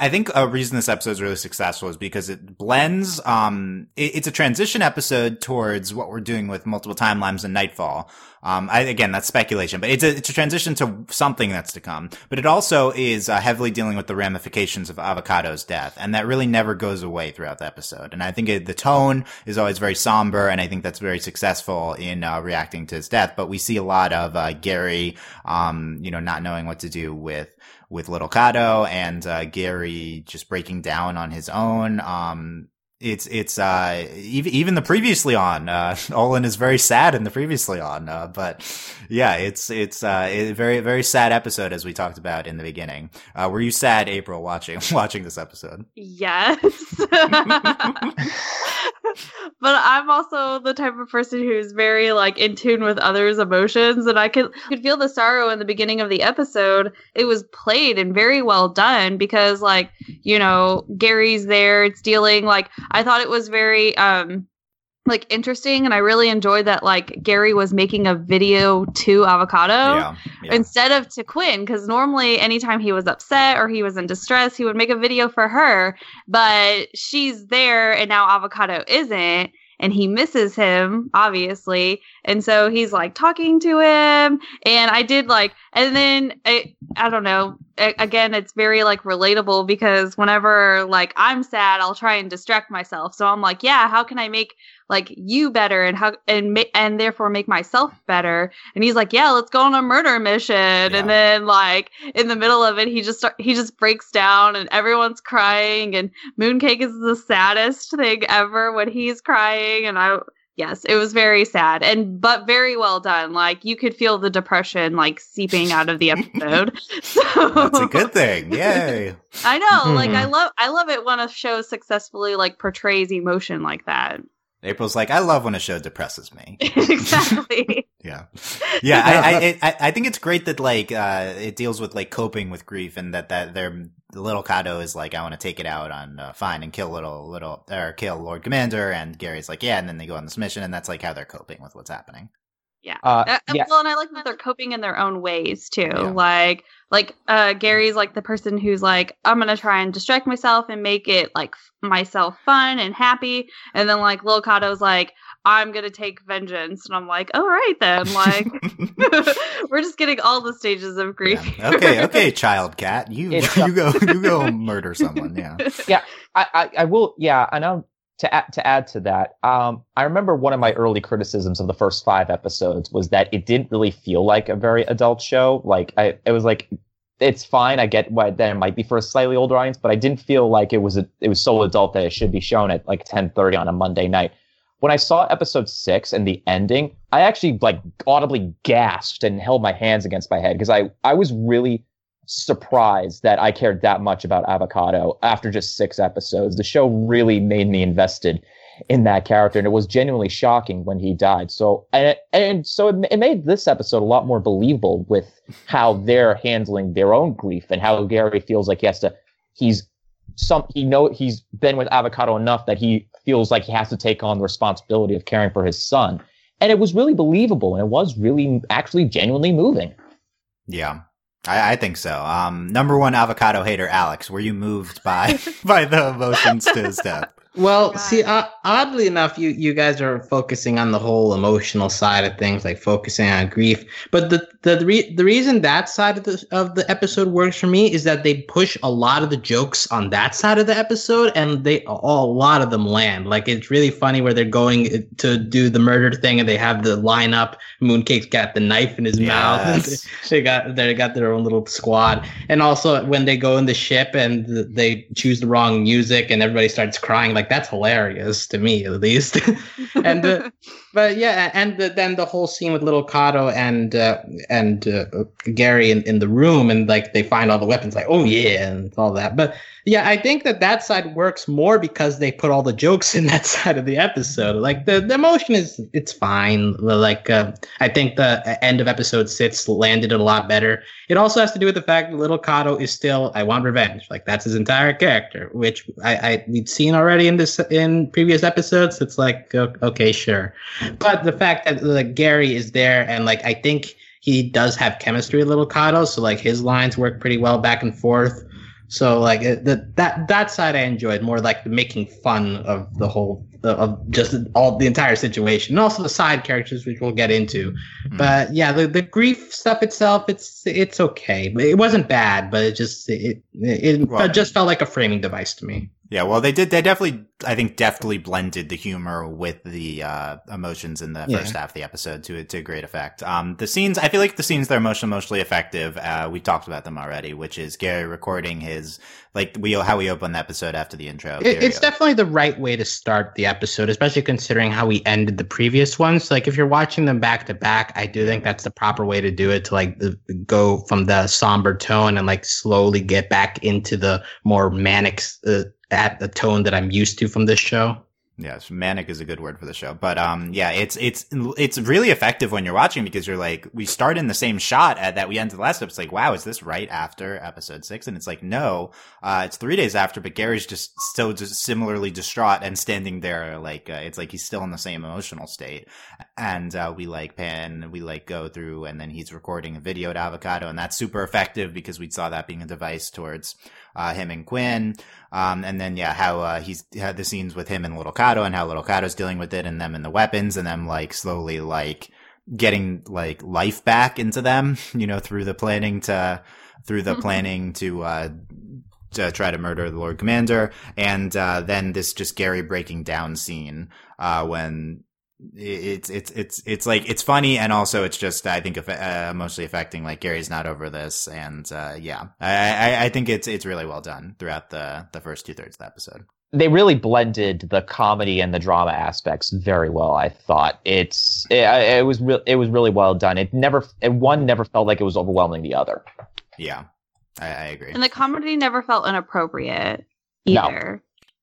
I think, a reason this episode is really successful is because it blends. Um, it, it's a transition episode towards what we're doing with multiple timelines and Nightfall. Um, I, again, that's speculation, but it's a, it's a transition to something that's to come. But it also is uh, heavily dealing with the ramifications of Avocato's death, and that really never goes away throughout the episode. And I think it, the tone is always very somber, and I think that's very successful in uh, reacting to his death. But we see a lot of uh, Gary, um, you know, not knowing what to do with with Little Cato, and uh, Gary just breaking down on his own. Um, it's it's uh even even the previously on uh Olin is very sad in the previously on uh, but yeah it's it's uh a very very sad episode as we talked about in the beginning uh were you sad April watching watching this episode Yes. but I'm also the type of person who's very like in tune with others' emotions and I could could feel the sorrow in the beginning of the episode. It was played and very well done because like, you know, Gary's there, it's dealing like I thought it was very um like interesting and I really enjoyed that like Gary was making a video to Avocato yeah, yeah. instead of to Quinn because normally anytime he was upset or he was in distress he would make a video for her but she's there and now Avocato isn't and he misses him obviously and so he's like talking to him and I did like and then I, I don't know again it's very like relatable because whenever like I'm sad I'll try and distract myself so I'm like yeah how can I make like you better and how and ma- and therefore make myself better. And he's like yeah let's go on a murder mission. And then like in the middle of it he just start, he just breaks down and everyone's crying and mooncake is the saddest thing ever when he's crying and i yes it was very sad and but very well done. Like you could feel the depression like seeping out of the episode. So that's a good thing. Yay. I know like i hmm. love i love it when a show successfully like portrays emotion like that April's like I love when a show depresses me exactly Yeah, yeah. I, I, I, I think it's great that like uh, it deals with like coping with grief, and that that their little Cato is like, I want to take it out on uh, Fine and kill little little or kill Lord Commander, and Gary's like, yeah, and then they go on this mission, and that's like how they're coping with what's happening. Yeah. Uh, Uh, yeah. Well, and I like that they're coping in their own ways too. Yeah. Like, like uh, Gary's like the person who's like, I'm gonna try and distract myself and make it like f- myself fun and happy, and then like Lil Cato's like, I'm gonna take vengeance, and I'm like, all right then, like we're just getting all the stages of grief. Yeah. Okay, okay, child cat, you you go you go murder someone. Yeah, I, I, I will, yeah, and I know. To add, to add to that, um, I remember one of my early criticisms of the first five episodes was that it didn't really feel like a very adult show. Like, I, it was like, it's fine. I get why that it might be for a slightly older audience, but I didn't feel like it was a, it was so adult that it should be shown at like 10:30 on a Monday night. When I saw episode six and the ending, I actually like audibly gasped and held my hands against my head because I, I was really surprised that I cared that much about Avocato after just six episodes. The show really made me invested in that character, and it was genuinely shocking when he died. So, and and so it, it made this episode a lot more believable with how they're handling their own grief and how Gary feels like he has to. He's some he know he's been with Avocato enough that he feels like he has to take on the responsibility of caring for his son. And it was really believable, and it was really actually genuinely moving. yeah. I, I think so. Um, number one Avocato hater, Alex. Were you moved by by the emotions to his death? Well, God. see, uh, oddly enough, you you guys are focusing on the whole emotional side of things, like focusing on grief. But the the the, re- the reason that side of the of the episode works for me is that they push a lot of the jokes on that side of the episode, and they a lot of them land. Like it's really funny where they're going to do the murder thing, and they have the lineup. Mooncake's got the knife in his mouth. They got they got their own little squad, and also when they go in the ship and they choose the wrong music, and everybody starts crying. Like that's hilarious to me, at least. and uh, but yeah, and the, then the whole scene with little Cato and uh, and uh, Gary in, in the room, and like they find all the weapons, like oh yeah, and all that. But yeah, I think that that side works more because they put all the jokes in that side of the episode. Like the, the emotion is it's fine. Like uh, I think the end of episode six landed it a lot better. It also has to do with the fact that little Cato is still I want revenge. Like that's his entire character, which I, I we'd seen already in this in previous episodes. It's like okay, sure, but the fact that like Gary is there and like I think he does have chemistry with Little Cato, so like his lines work pretty well back and forth. So like the, that that side I enjoyed more like the making fun of the whole of just all the entire situation, and also the side characters, which we'll get into. Hmm. But yeah, the, the grief stuff itself, it's it's okay. It wasn't bad, but it just it it, it Well- just felt like a framing device to me. Yeah, well, they did. They definitely, I think, deftly blended the humor with the uh, emotions in the Yeah. first half of the episode to to great effect. Um, the scenes, I feel like the scenes that are most emotionally effective. Uh, we talked about them already, which is Gary recording his like we how we open the episode after the intro. It, it's definitely the right way to start the episode, especially considering how we ended the previous ones. Like if you're watching them back to back, I do think that's the proper way to do it to like the, go from the somber tone and like slowly get back into the more manic uh, at the tone that I'm used to from this show. Yes, manic is a good word for the show. But um yeah, it's it's it's really effective when you're watching because you're like we start in the same shot at, that we end the last episode. It's like, wow, is this right after episode 6? And it's like, no. Uh it's 3 days after, but Gary's just still just similarly distraught and standing there like uh, it's like he's still in the same emotional state. And uh we like pan, we like go through and then he's recording a video at Avocato and that's super effective because we saw that being a device towards uh him and Quinn. Um, and then yeah, how uh, he's had the scenes with him and Little Cato, and how Little Cato's dealing with it, and them and the weapons, and them like slowly like getting like life back into them, you know, through the planning to through the planning to uh to try to murder the Lord Commander, and uh, then this just Gary breaking down scene uh, when it's it's it's it's like it's funny and also it's just I think uh, mostly affecting like Gary's not over this and uh, yeah I, I I think it's it's really well done throughout the the first two thirds of the episode. they really blended the comedy and the drama aspects very well. I thought it's it, it was real it was really well done. It never it, one never felt like it was overwhelming the other. Yeah, I, I agree. And the comedy never felt inappropriate No.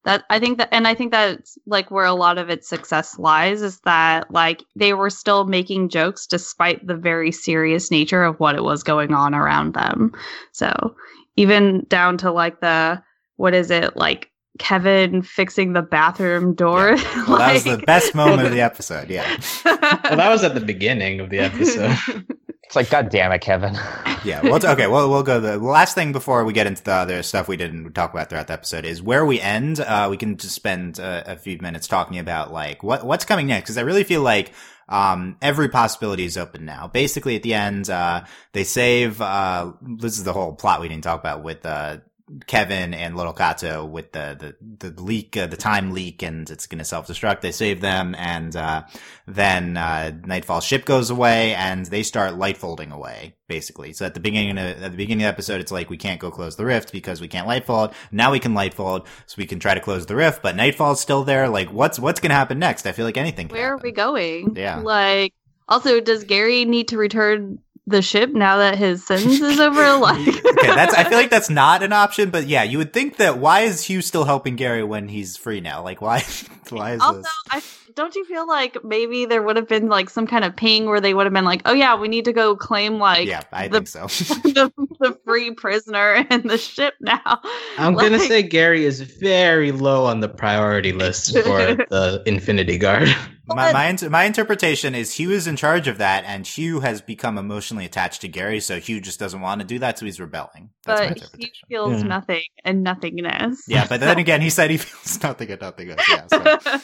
Either. That I think that, and I think that's like where a lot of its success lies is that like they were still making jokes despite the very serious nature of what it was going on around them. So even down to like the what is it like Kevin fixing the bathroom door? Well, that was the best moment of the episode. Yeah, Well, that was at the beginning of the episode. It's like God damn it, Kevin. yeah. Well, okay. Well, we'll go. The last thing before we get into the other stuff we didn't talk about throughout the episode is where we end. Uh, we can just spend uh, a few minutes talking about like what what's coming next because I really feel like um, every possibility is open now. Basically, at the end, uh, they save. Uh, this is the whole plot we didn't talk about with uh, Kevin and Little Cato with the the the leak, uh, the time leak, and it's going to self destruct. They save them, and uh, then uh, Nightfall ship goes away, and they start light folding away. Basically, so at the beginning of, at the beginning of the episode, it's like we can't go close the rift because we can't light fold. Now we can light fold, so we can try to close the rift, but Nightfall's still there. Like, what's what's going to happen next? I feel like anything. Can Where are we going? Yeah. Like, also, does Gary need to return the ship now that his sentence is over? Like, okay, that's. I feel like that's not an option, but yeah, you would think that. Why is Hugh still helping Gary when he's free now? Like, why? Why is also, this? I don't you feel like maybe there would have been like some kind of ping where they would have been like, oh yeah, we need to go claim like Yeah, I the- think so. the, the free prisoner and the ship now. I'm gonna say Gary is very low on the priority list for the Infinity Guard. my my, my interpretation is Hugh is in charge of that, and Hugh has become emotionally attached to Gary, so Hugh just doesn't want to do that, so he's rebelling. That's my but he feels Yeah. nothing and nothingness. Yeah, but then again, he said he feels nothing and nothingness. Yeah, so.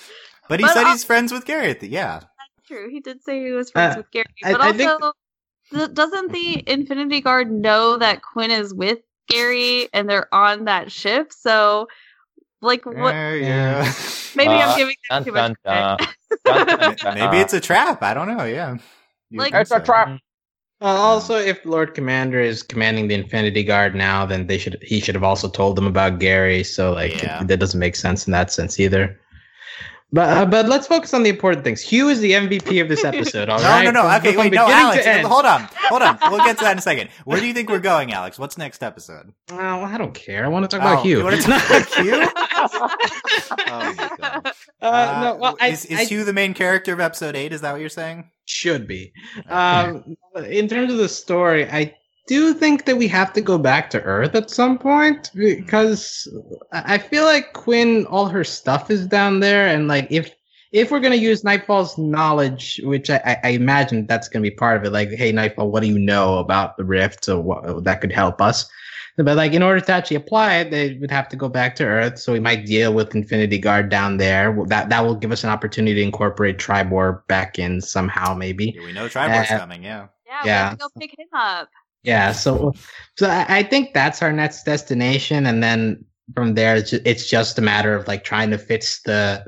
But he But said al- he's friends with Gary. At the, yeah, True, he did say he was friends Uh, with Gary, but I think- also, th- doesn't the Infinity Guard know that Quinn is with Gary and they're on that ship? So, like, what? Uh, yeah. Maybe Uh, I'm giving them Dun, too dun, much dun. Dun, dun, dun. Maybe it's a trap. I don't know. Yeah, You Like- think It's a trap. Uh, also, if Lord Commander is commanding the Infinity Guard now, then they should he should have also told them about Gary. So like Yeah. that doesn't make sense in that sense either. But uh, but let's focus on the important things. Hugh is the MVP of this episode. All No, right. no, no. Okay, from wait, no, to Alex. Hold on, hold on. We'll get to that in a second. Where do you think we're going, Alex? What's next episode? Oh, I don't care. I want to talk Oh, about Hugh. you wanna talk about Hugh? Oh my god. Uh, no, well, I, is, is I Hugh the main character of episode eight? Is that what you're saying? should be. Um, in terms of the story, I do you think that we have to go back to Earth at some point because I I feel like Quinn, all her stuff is down there, and like if if we're going to use Nightfall's knowledge, which I, I, I imagine that's going to be part of it, like, hey, Nightfall, what do you know about the rift? So what, that could help us. But like, in order to actually apply it, they would have to go back to Earth. So we might deal with Infinity Guard down there. That that will give us an opportunity to incorporate Tribore back in somehow, maybe. We know Tribore's Uh, coming, yeah. Yeah, we Yeah. have to go pick him up. Yeah, so so I, I think that's our next destination, and then from there, it's just, it's just a matter of like trying to fix the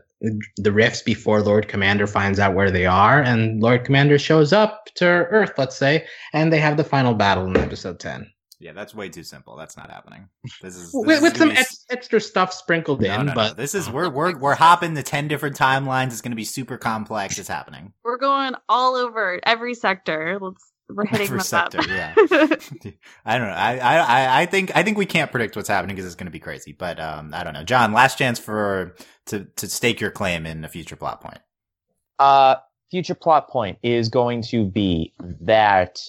the rifts before Lord Commander finds out where they are, and Lord Commander shows up to Earth, let's say, and they have the final battle in episode ten Yeah, that's way too simple. That's not happening. This is this with, is with gonna some be ex- extra stuff sprinkled no, in. no, no. but this is we're we're we're hopping to ten different timelines. It's going to be super complex. It's happening. We're going all over every sector. Let's we're hitting Every them up. yeah. I don't know. I, I, I- I think I think we can't predict what's happening because it's going to be crazy. But um, I don't know. John, last chance for to to stake your claim in a future plot point. Uh, future plot point is going to be that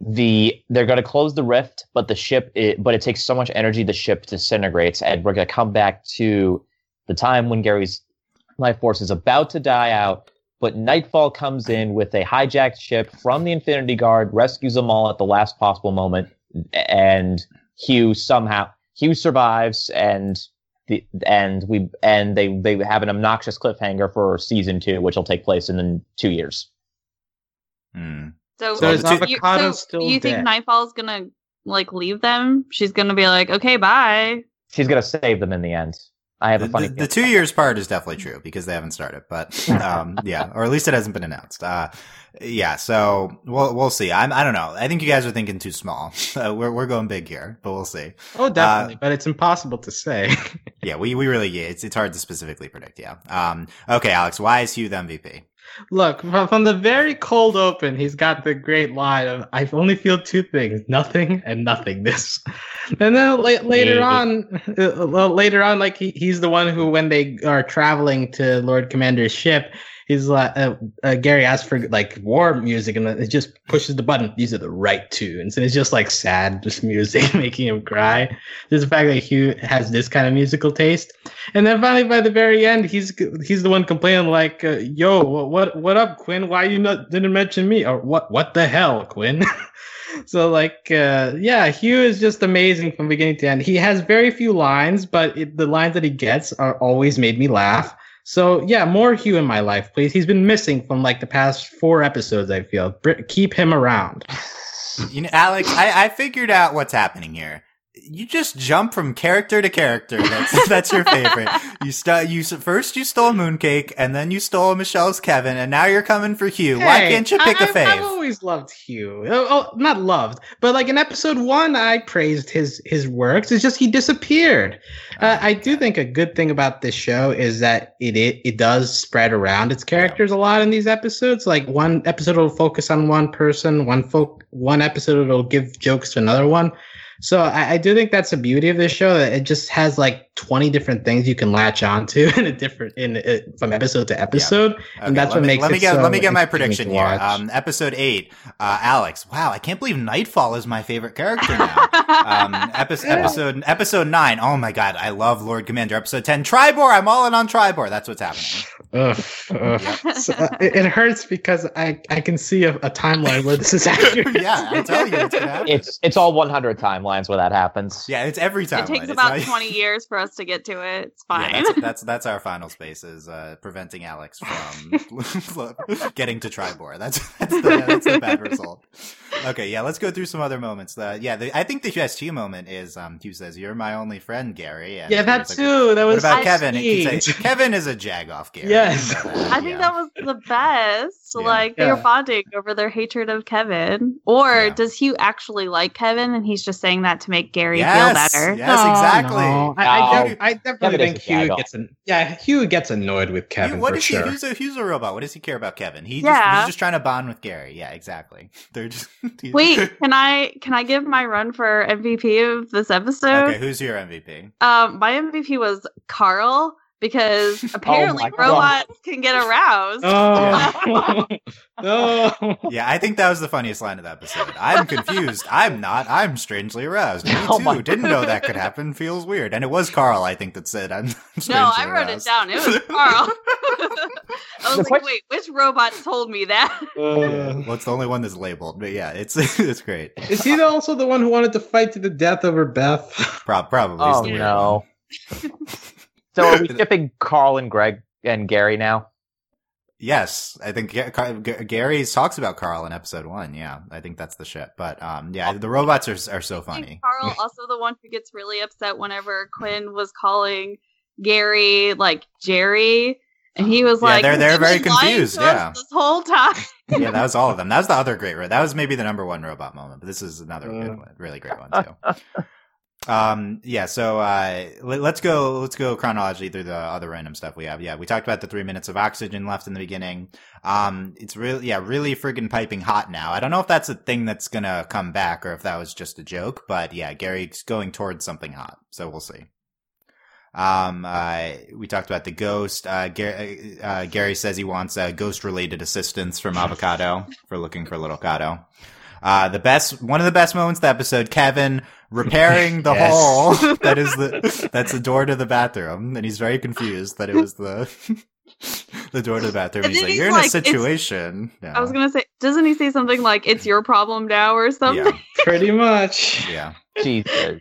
the they're going to close the rift, but the ship, it, but it takes so much energy, the ship disintegrates, and we're going to come back to the time when Gary's life force is about to die out. But Nightfall comes in with a hijacked ship from the Infinity Guard, rescues them all at the last possible moment, and Hugh somehow Hugh survives, and the and we and they they have an obnoxious cliffhanger for season two, which will take place in the two years. Hmm. So, So is you- Avocato so still you think dead? Nightfall's gonna like leave them? She's gonna be like, okay, bye. She's gonna save them in the end. I have The, a funny. the, the two years part is definitely true because they haven't started, but um, yeah, or at least it hasn't been announced. Uh, yeah, so we'll we'll see. I'm I don't know. I think you guys are thinking too small. Uh, we're we're going big here, but we'll see. oh, definitely, but it's impossible to say. Yeah, we we really yeah, it's it's hard to specifically predict. Yeah. Um. Okay, Alex, why is Hugh the MVP? Look, from, from the very cold open, he's got the great line of "I only feel two things: nothing and nothingness." And then la- later Yeah. on, uh, later on, like he, he's the one who, when they are traveling to Lord Commander's ship, he's like, uh, uh, Gary asks for like war music, and it just pushes the button. These are the right tunes, and it's just like sad, just music making him cry. Just the fact that Hugh has this kind of musical taste. And then finally, by the very end, he's he's the one complaining like, uh, "Yo, what what up, Quinn? Why you not didn't mention me? Or what what the hell, Quinn?" so like, uh, yeah, Hugh is just amazing from beginning to end. He has very few lines, but it, the lines that he gets are always made me laugh. So yeah, more Hugh in my life, please. He's been missing from like the past four episodes. I feel keep him around. You know, Alex, I, I figured out what's happening here. You just jump from character to character. That's that's your favorite. You st- you first you stole Mooncake, and then you stole Michelle's Kevin, and now you're coming for Hugh. Why can't you pick I, a fave? I've always loved Hugh. Oh, oh, not loved, but like in episode one, I praised his his works. It's just he disappeared. Uh, I do think a good thing about this show is that it, it it does spread around its characters a lot in these episodes. Like one episode will focus on one person, one folk, one episode will give jokes to another one. So I, I do think that's the beauty of this show that it just has like twenty different things you can latch onto in a different in uh, from episode to episode. and that's what me, makes let me get so let me get my prediction here. Um, episode eight, uh, Alex. Wow, I can't believe Nightfall is my favorite character now. um, episode episode episode nine. Oh my god, I love Lord Commander. Episode ten, Tribore. I'm all in on Tribore. That's what's happening. Ugh, ugh. So, uh, it, it hurts because I, I can see a, a timeline where this is accurate. yeah, I tell you, it's. It's it's all 100 timelines where that happens. Yeah, it's every time. it takes about 20 years for us to get to it. It's fine. Yeah, that's, that's that's our final space is uh, preventing Alex from getting to Tribore. That's that's the, that's the bad result. Okay, yeah, let's go through some other moments. Uh, yeah, the, I think the UST moment is um, Hugh says, "You're my only friend, Gary." And Yeah, that Gary's like, too. That What was about Kevin? And says, Kevin is a jagoff, Gary. Yes. You know I think yeah. that was the best. Yeah. Like they were Yeah. bonding over their hatred of Kevin. Or Yeah. does Hugh actually like Kevin and he's just saying that to make Gary yes, feel better? Yes, No, exactly. no. I, I, No. I definitely Kevin think is a Hugh gets an yeah Hugh gets annoyed with Hugh- Kevin what for is sure. he? Who's a, who's a robot? What does he care about Kevin? He just, he's just trying to bond with Gary. Yeah, exactly. They're just Wait, can I can I give my run for MVP of this episode? okay, who's your MVP? Um, my MVP was Carl because apparently my God. robots can get aroused. Oh no! Yeah, I think that was the funniest line of the episode. I'm confused. I'm not. I'm strangely aroused. Me Oh too. my Didn't know that could happen. Feels weird. And it was Carl, I think, that said I'm. strangely no, I wrote aroused. it down. It was Carl. I was The like, question- wait, which robot told me that? Uh, Well, it's the only one that's labeled, but yeah, it's it's great. is he also the one who wanted to fight to the death over Beth? Pro- probably. Oh the weird no. One. So are we skipping Carl and Greg and Gary now? Yes, I think Ga- Car- Gary talks about Carl in episode one. Yeah, I think that's the shit. But um, yeah, the robots are are so funny. Carl also the one who gets really upset whenever Quinn was calling Gary like Jerry, and he was Yeah, like, they're- they're very confused, yeah. this whole time. yeah, that was all of them. That was the other great. ro- That was maybe the number one robot moment, but this is another Mm. good one, really great one too. Um, yeah. So uh, let, let's go. Let's go chronologically through the other random stuff we have. Yeah, we talked about the three minutes of oxygen left in the beginning. Um, it's really, yeah, really friggin' piping hot now. I don't know if that's a thing that's gonna come back or if that was just a joke, but yeah, Gary's going towards something hot, so we'll see. Um, uh, we talked about the ghost. Uh, Gary, uh, Gary says he wants uh, ghost related assistance from Avocato for looking for little Cato. Uh, the best, one of the best moments of the episode, Kevin repairing the Yes. hole that is the, that's the door to the bathroom. And he's very confused that it was the, the door to the bathroom. And He's like, he's you're in a situation. Yeah. I was gonna say, doesn't he say something like "It's your problem now" or something? yeah. Pretty much. Yeah. Jesus.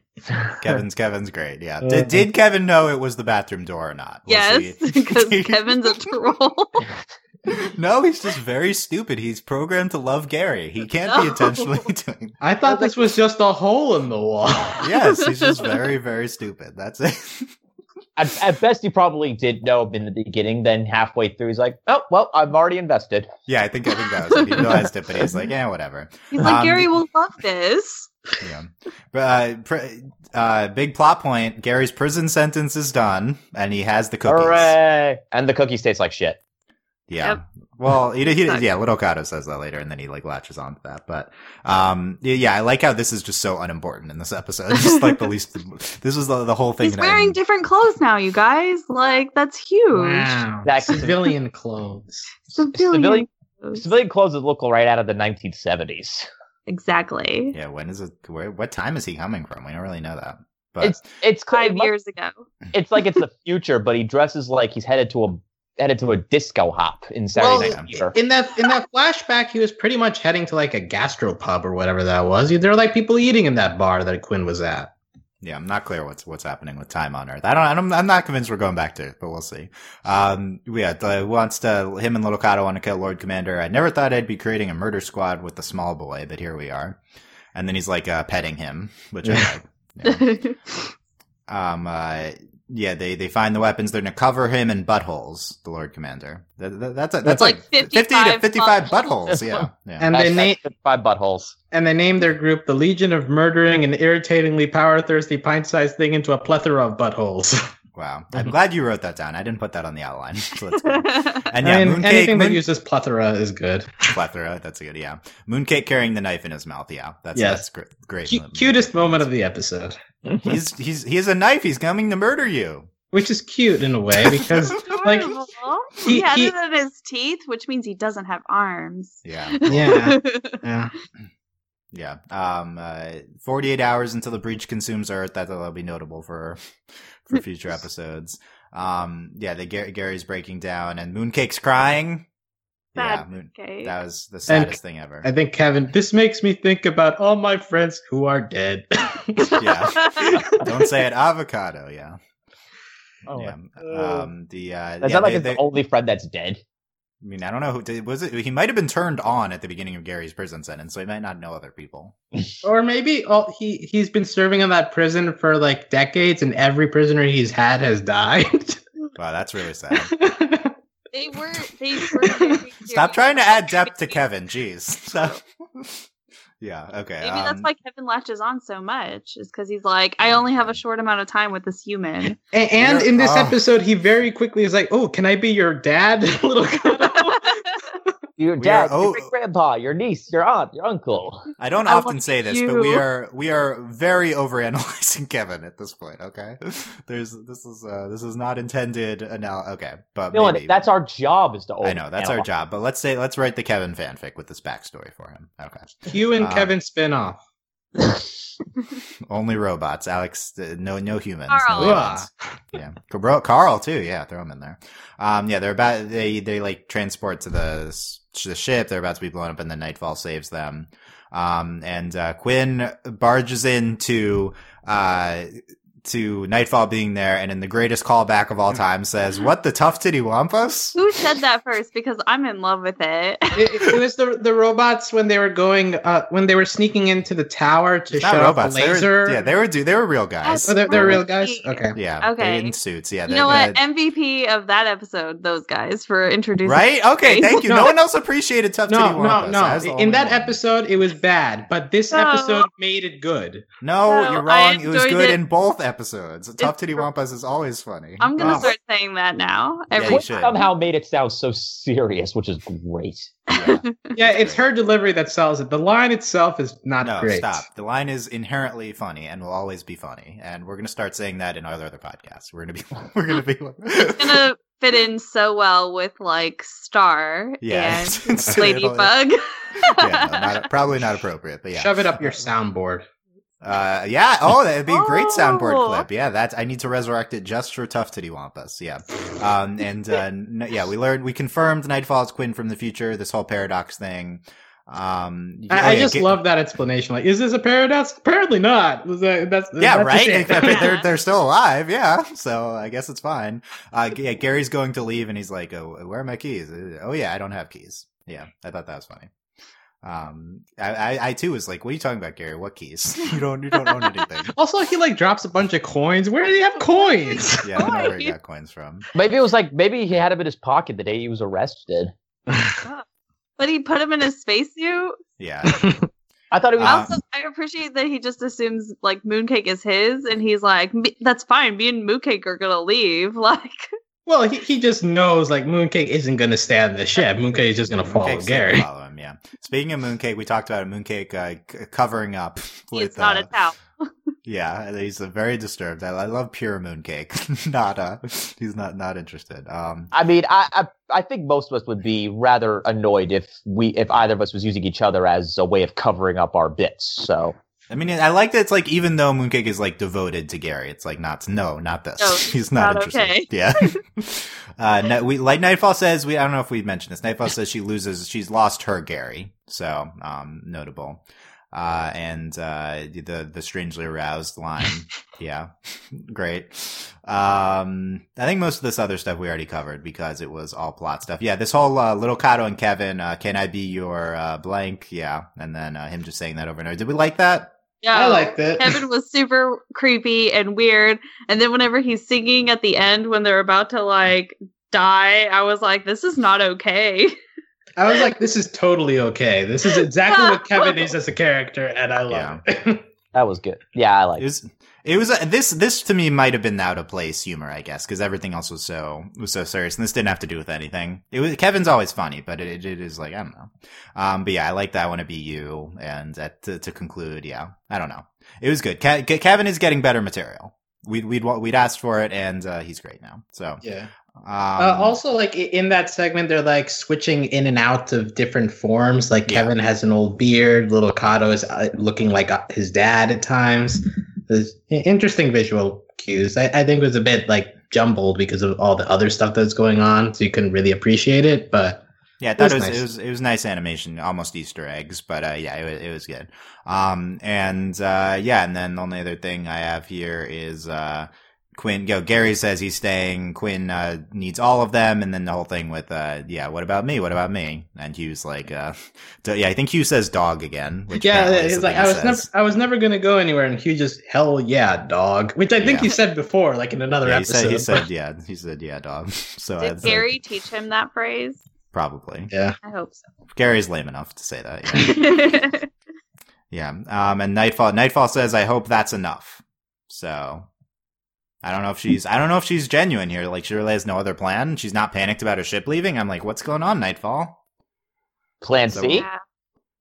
Kevin's, Kevin's great. Yeah. Uh-huh. Did, did Kevin know it was the bathroom door or not? Was Yes, he- because Kevin's a troll. No, he's just very stupid. He's programmed to love Gary. He can't be intentionally doing. I thought this was just a hole in the wall. Yes, he's just very, very stupid. That's it. At, at best, he probably did know in the beginning. Then halfway through, he's like, "Oh, well, I've already invested." yeah, I think I think that was it. He realized it, but he's like, yeah, whatever. He's like, Um, Gary will love this. Yeah. But uh, pr- uh, big plot point: Gary's prison sentence is done, and he has the cookies. Hooray! And the cookies taste like shit. Yeah. Yep. Well, he, he, Sucks. yeah, Little Cato says that later, and then he like latches onto that. But um, yeah, yeah, I like how this is just so unimportant in this episode. Just like the least. This was the, the whole thing. He's that I- wearing different clothes now, you guys. Like that's huge. Wow. That's- Civilian clothes. Civilian. Civilian- clothes. Civilian clothes that look right out of the 1970s. Exactly. Yeah, when is it? Where, what time is he coming from? We don't really know that. But It's it's Five it mu- years ago. It's like it's the future, but he dresses like he's headed to a headed to a disco hop in Saturday Well, Night Fever. In that in that flashback, he was pretty much heading to like a gastropub or whatever that was. There were like people eating in that bar that Quinn was at. yeah, I'm not clear what's what's happening with time on Earth. I don't. I don't I'm not convinced we're going back to it, but we'll see. Um, yeah, the, wants to him and Little Cato want to kill Lord Commander. I never thought I'd be creating a murder squad with the small boy, but here we are. And then he's like uh, petting him, which I like. Yeah. Um, uh, yeah, they, they find the weapons. They're gonna cover him in buttholes. The Lord Commander. That, that- that's a, that's Like like, fifty to 55 buttholes. buttholes. Yeah, yeah. And they name five buttholes. and they named their group the Legion of Murdering an Irritatingly Power Thirsty Pint Sized Thing into a Plethora of Buttholes. wow, I'm mm-hmm. glad you wrote that down. I didn't put that on the outline. So that's good. And yeah, I mean, Mooncake, anything that uses plethora is good. plethora. That's a good. Yeah, Mooncake carrying the knife in his mouth. Yeah, that's Yes. that's great. Great. Cu- cutest moment of the episode, He's he's he has a knife. He's coming to murder you. which is cute in a way because like he- he, had he- it in his teeth, which means he doesn't have arms. Yeah. yeah yeah Yeah. Um. Uh, Forty-eight hours until the breach consumes Earth. That that'll be notable for for future episodes. Um. Yeah. The Gary, Gary's breaking down, and Mooncake's crying. Yeah. Moon, that was the saddest thing ever. I think Kevin. This makes me think about all my friends who are dead. Yeah. Don't say it. Avocato. Yeah. Oh, yeah. Um. The. Uh, Is yeah, that like they- his they- only friend that's dead? I mean, I don't know who did, was it. He might have been turned on at the beginning of Gary's prison sentence, so he might not know other people. or maybe all, he he's been serving in that prison for like decades, and every prisoner he's had has died. Wow, that's really sad. they were. They were. Stop serious trying to add depth to Kevin. Jeez. So, yeah. Okay. Maybe that's um, why Kevin latches on so much, is because he's like, I only have a short amount of time with this human. A- and in this oh. episode, he very quickly is like, "Oh, can I be your dad, little?" Cato?" Your We dad, are- oh. your great grandpa, your niece, your aunt, your uncle. I don't I often say this, but we are we are very overanalyzing Kevin at this point. Okay, there's this is uh, this is not intended. Anal- okay, but Dylan, maybe. that's our job is to. I know that's our job. But let's say let's write the Kevin fanfic with this backstory for him. Okay, Hugh and Uh, Kevin spinoff. only robots. Alex, uh, no no humans. Carl. No humans. yeah, Cabro- Carl too. Yeah, throw him in there. Um, yeah, they're about they they like transport to the s- the ship. They're about to be blown up, and then Nightfall saves them. Um, and uh, Quinn barges into uh to Nightfall being there, and in the greatest callback of all time, says, "What the tough titty wampus." Who said that first? Because I'm in love with it. It, it was the the robots when they were going uh when they were sneaking into the tower to It's shut not off a robots. They laser. were, yeah, they were do they were real guys. Oh, they're, they're real guys. Okay. Yeah, Okay. in suits. Yeah, you know what? they- MVP of that episode, those guys for introducing. Right? Okay, thank you. No, No. one else appreciated Tough Titty No, no, Wampus. I was the no. In that one. episode, it was bad, but this No. episode made it good. No, No, you're wrong. It was good it. in both episodes. Tough Titty for- Wampus is always funny. I'm gonna Oh. start saying that now. Yeah, Every you somehow made it sound so serious, which is great. Yeah. Yeah, it's her delivery that sells it. The line itself is not No, great. stop. The line is inherently funny and will always be funny, and we're gonna start saying that in our other podcasts. We're gonna be, we're gonna be, it's gonna fit in so well with like Star yeah, and Ladybug. yeah, no, not, probably not appropriate, but yeah. Shove it up your soundboard. Uh, yeah. Oh, that'd be a great soundboard Oh. clip. Yeah, that's. I need to resurrect it just for Tough Titty Wampus. Yeah. Um, and uh, n- yeah, we learned, we confirmed Nightfall's Quinn from the future. This whole paradox thing. Um, oh, I, I just get- love that explanation. Like, is this a paradox? Apparently not. Was that, that's Yeah, that's right. Except they're they're still alive. Yeah, so I guess it's fine. Uh, yeah, Gary's going to leave, and he's like, "Oh, where are my keys? Uh, Oh yeah, I don't have keys." Yeah, I thought that was funny. Um, I, I, I too was like, "What are you talking about, Gary? What keys? You don't you don't own anything." also, he like drops a bunch of coins. Where did he have coins? Yeah, I don't know where he got coins from. Maybe it was like maybe he had him in his pocket the day he was arrested. but he put him in a spacesuit. Yeah, I thought it was. I Um, I appreciate that he just assumes like Mooncake is his, and he's like, "That's fine. Me and Mooncake are gonna leave." Like, well, he, he just knows like Mooncake isn't gonna stand on the ship. Mooncake is just gonna follow Mooncake's Gary. Follow him. Yeah. Speaking of Mooncake, we talked about Mooncake uh, c- covering up with. it's not uh, a towel. Yeah, he's uh, very disturbed. I, I love pure mooncake. not uh, he's not not interested. Um, I mean, I, I I think most of us would be rather annoyed if we if either of us was using each other as a way of covering up our bits. So I mean, I like that it's like even though mooncake is like devoted to Gary, it's like not no, not this. No, he's not, not interested. okay. Yeah. uh, no, we like Nightfall says we. I don't know if we mentioned this. Nightfall says she loses. She's lost her Gary. So um, notable. Uh, and uh, the the strangely aroused line, yeah, great. Um, I think most of this other stuff we already covered because it was all plot stuff. Yeah, this whole uh, little Cato and Kevin, uh, can I be your uh, blank? Yeah, and then uh, him just saying that over and over. Did we like that? Yeah, I liked it. Kevin was super creepy and weird, and then whenever he's singing at the end when they're about to like die, I was like, "This is not okay." I was like, this is totally okay. This is exactly what Kevin is as a character, and I love it. that was good. Yeah, I like. It was. It was uh, this. This to me might have been out of place humor, I guess, because everything else was so was so serious, and this didn't have to do with anything. It was Kevin's always funny, but it, it is like I don't know. Um, but yeah, I like that. I want to be you, and to, to conclude, yeah, I don't know. It was good. Ke- Ke- Kevin is getting better material. We'd we'd we'd asked for it, and uh, he's great now. So yeah. um, Uh, also, like in that segment, they're like switching in and out of different forms. Like Yeah. Kevin has an old beard. Little Cato is uh, looking like uh, his dad at times. There's interesting visual cues. I, I think it was a bit like jumbled because of all the other stuff that's going on, so you couldn't really appreciate it. But Yeah, I thought it was was, nice. it was it was nice animation, almost Easter eggs, but uh, yeah, it was, it was good. Um, and uh, yeah, and then the only other thing I have here is uh, Quinn. Go, Gary says he's staying. Quinn uh, needs all of them, and then the whole thing with uh, yeah, what about me? What about me? And Hugh's like, uh, d- yeah, I think Hugh says dog again. Which yeah, apparently is it's the like I he was never. I was never gonna go anywhere, and Hugh just hell yeah, dog. Which I think Yeah. he said before, like in another Yeah, he episode. said he said yeah, he said yeah, dog. So Did it's like- Gary teach him that phrase? probably yeah. I hope so. Gary's lame enough to say that. Yeah. Yeah. Um, and Nightfall, Nightfall says, I hope that's enough. So I don't know if she's, I don't know if she's genuine here. Like she really has no other plan. She's not panicked about her ship leaving. I'm like, what's going on, Nightfall? Plan So- C. Yeah.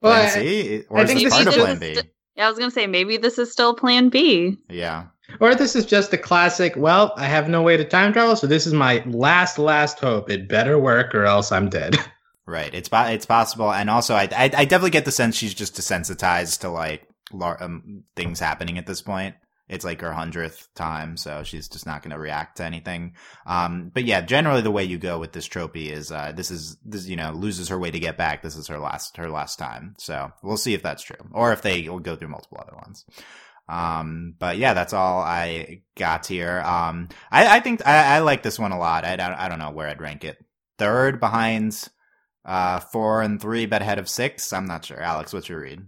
Well, Plan I- C, or I is think this this part of is Plan just- B? Yeah, I was gonna say maybe this is still Plan B. Yeah. Or this is just a classic. Well, I have no way to time travel, so this is my last, last hope. It better work, or else I'm dead. Right. It's it's possible, and also I, I I definitely get the sense she's just desensitized to like lar- um, things happening at this point. It's like her hundredth time, so she's just not going to react to anything. Um, but yeah, generally the way you go with this trophy is uh, this is this you know loses her way to get back. This is her last her last time, so we'll see if that's true, or if they will go through multiple other ones. Um, but yeah, that's all I got here. Um, I, I think I, I like this one a lot. I don't I don't know where I'd rank it. Third behind uh, four and three, but ahead of six. I'm not sure. Alex, what's your read?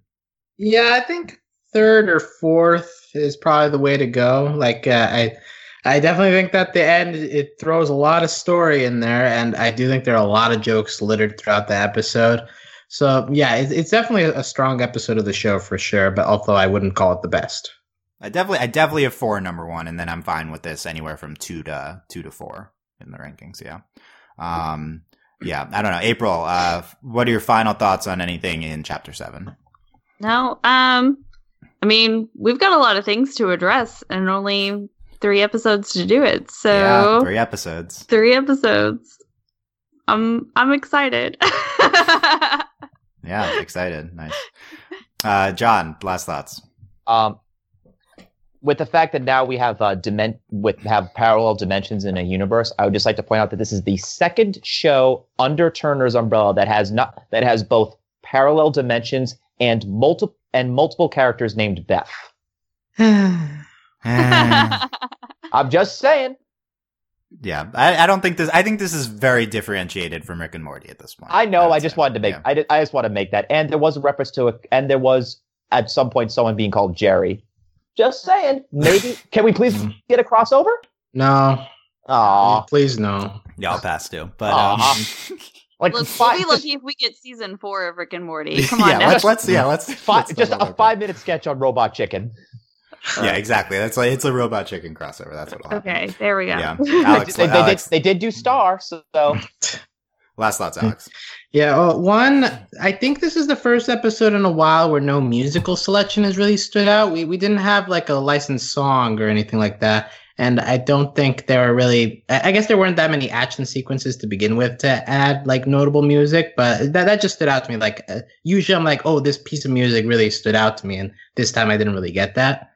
Yeah, I think third or fourth is probably the way to go. Like uh, I, I definitely think that the end it throws a lot of story in there, and I do think there are a lot of jokes littered throughout the episode. So yeah, it's, it's definitely a strong episode of the show for sure. But although I wouldn't call it the best. I definitely, I definitely have four number one, and then I'm fine with this anywhere from two to two to four in the rankings. Yeah. Um, yeah, I don't know. April, uh, what are your final thoughts on anything in chapter seven? No, um, I mean we've got a lot of things to address, and only three episodes to do it. So yeah, three episodes. three episodes. I'm I'm excited. Yeah, excited. Nice. Uh, John, last thoughts. Um, with the fact that now we have uh, dimen- with have parallel dimensions in a universe, I would just like to point out that this is the second show under Turner's umbrella that has not that has both parallel dimensions and multiple and multiple characters named Beth. I'm just saying. yeah, I, I don't think this. I think this is very differentiated from Rick and Morty at this point. I know. would I just say. wanted to make. Yeah. I did, I just want to make that. And there was a reference to it. And there was at some point someone being called Jerry. Just saying. Maybe can we please Mhm. get a crossover? No, Aw. please no. Yeah, I'll pass too. But Aw. um, Like Look, we'll five, be just, lucky if we get season four of Rick and Morty. Come on yeah, now. let's let's yeah let's, five, let's just a look. five minute sketch on Robot Chicken. Yeah, exactly. That's like it's a robot chicken crossover. That's what. okay, there we go. Yeah, They, Alex. they, they Alex did, they did do Star, so last thoughts, Alex. Yeah, well, one, I think this is the first episode in a while where no musical selection has really stood out. We we didn't have like a licensed song or anything like that, and I don't think there were really. I guess there weren't that many action sequences to begin with to add like notable music, but that that just stood out to me. Like uh, usually, I'm like, oh, this piece of music really stood out to me, and this time I didn't really get that.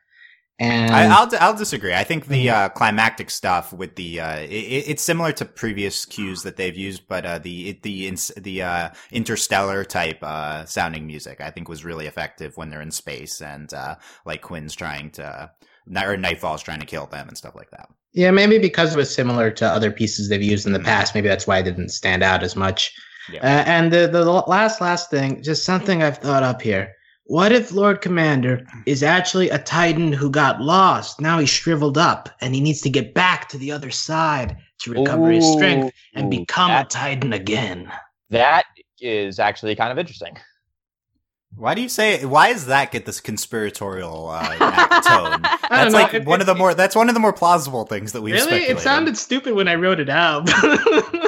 And I, I'll I'll disagree. I think the uh, climactic stuff with the uh, it, it's similar to previous cues that they've used, but uh, the it, the ins- the uh, interstellar type uh, sounding music I think was really effective when they're in space and uh, like Quinn's trying to or Nightfall's trying to kill them and stuff like that. Yeah, maybe because it was similar to other pieces they've used in the past. Maybe that's why it didn't stand out as much. Yeah. Uh, and the, the last, last thing, just something I've thought up here. What if Lord Commander is actually a Titan who got lost? Now he's shriveled up and he needs to get back to the other side to recover his strength and become that, a Titan again. that is actually kind of interesting. Why do you say? Why does that get this conspiratorial uh, tone? don't That's know, like it- one it- of the more. That's one of the more plausible things that we've really? speculated. It sounded stupid when I wrote it out.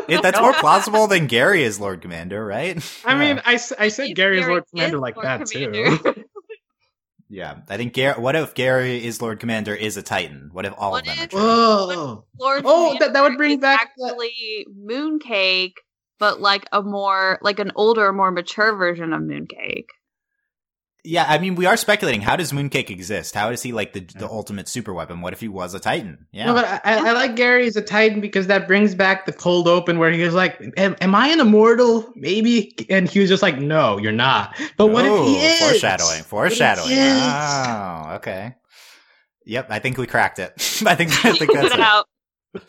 It- that's more plausible than Gary is Lord Commander, right? I Yeah. mean, I said He's Gary is Gary Lord is Commander like Lord that Commander. too. yeah. I think Gary. What if Gary is Lord Commander is a Titan? What if all What of them are if- true? Whoa. Lord Oh, that- that would bring back the- actually Mooncake, but like a more like an older, more mature version of Mooncake. Yeah, I mean, we are speculating. How does Mooncake exist? How is he like the the ultimate super weapon? What if he was a Titan? Yeah. No, but I, I like Gary as a Titan because that brings back the cold open where he was like, "Am, am I an immortal? Maybe." And he was just like, "No, you're not." But what if he Ooh, is? Foreshadowing. Foreshadowing. he is? Oh, okay. Yep, I think we cracked it. I think I think Put that's it it. out.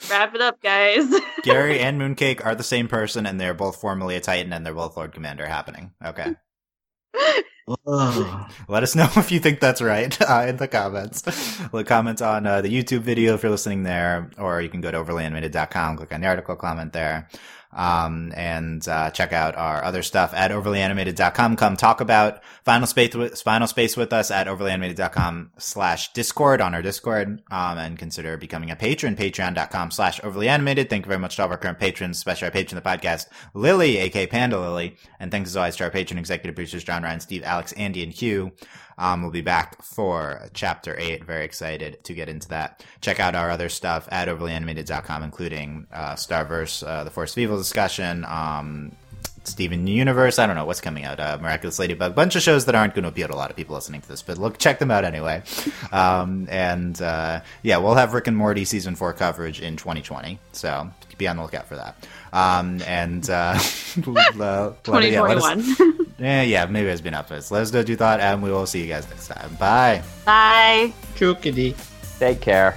Wrap it up, guys. Gary and Mooncake are the same person, and they're both formerly a Titan, and they're both Lord Commander. Happening. Okay. Let us know if you think that's right uh, in the comments. Well, comment on uh, the YouTube video if you're listening there, or you can go to overlyanimated.com, click on the article, comment there. Um, and uh, check out our other stuff at overlyanimated.com. Come talk about Final Space with, Final Space with us at overlyanimated.com slash Discord on our Discord. Um, and consider becoming a patron, patreon.com slash overlyanimated. Thank you very much to all of our current patrons, especially our patron of the podcast, Lily, aka Panda Lily. And thanks as always to our patron executive producers, John Ryan, Steve, Alex, Andy, and Hugh. Um, we'll be back for chapter eight. Very excited to get into that. Check out our other stuff at overlyanimated.com, including uh, Starverse, uh, the Force of Evil discussion, um, Steven Universe. I don't know what's coming out. Uh, Miraculous Ladybug. Bunch of shows that aren't going to appeal to a lot of people listening to this, but look, check them out anyway. Um, and uh, yeah, we'll have Rick and Morty season four coverage in 2020, so be on the lookout for that. Um, and uh, uh, let- yeah, let us- yeah, yeah, maybe it's been up. Let us know what you thought, and we will see you guys next time. Bye. Bye. Chookity. Take care.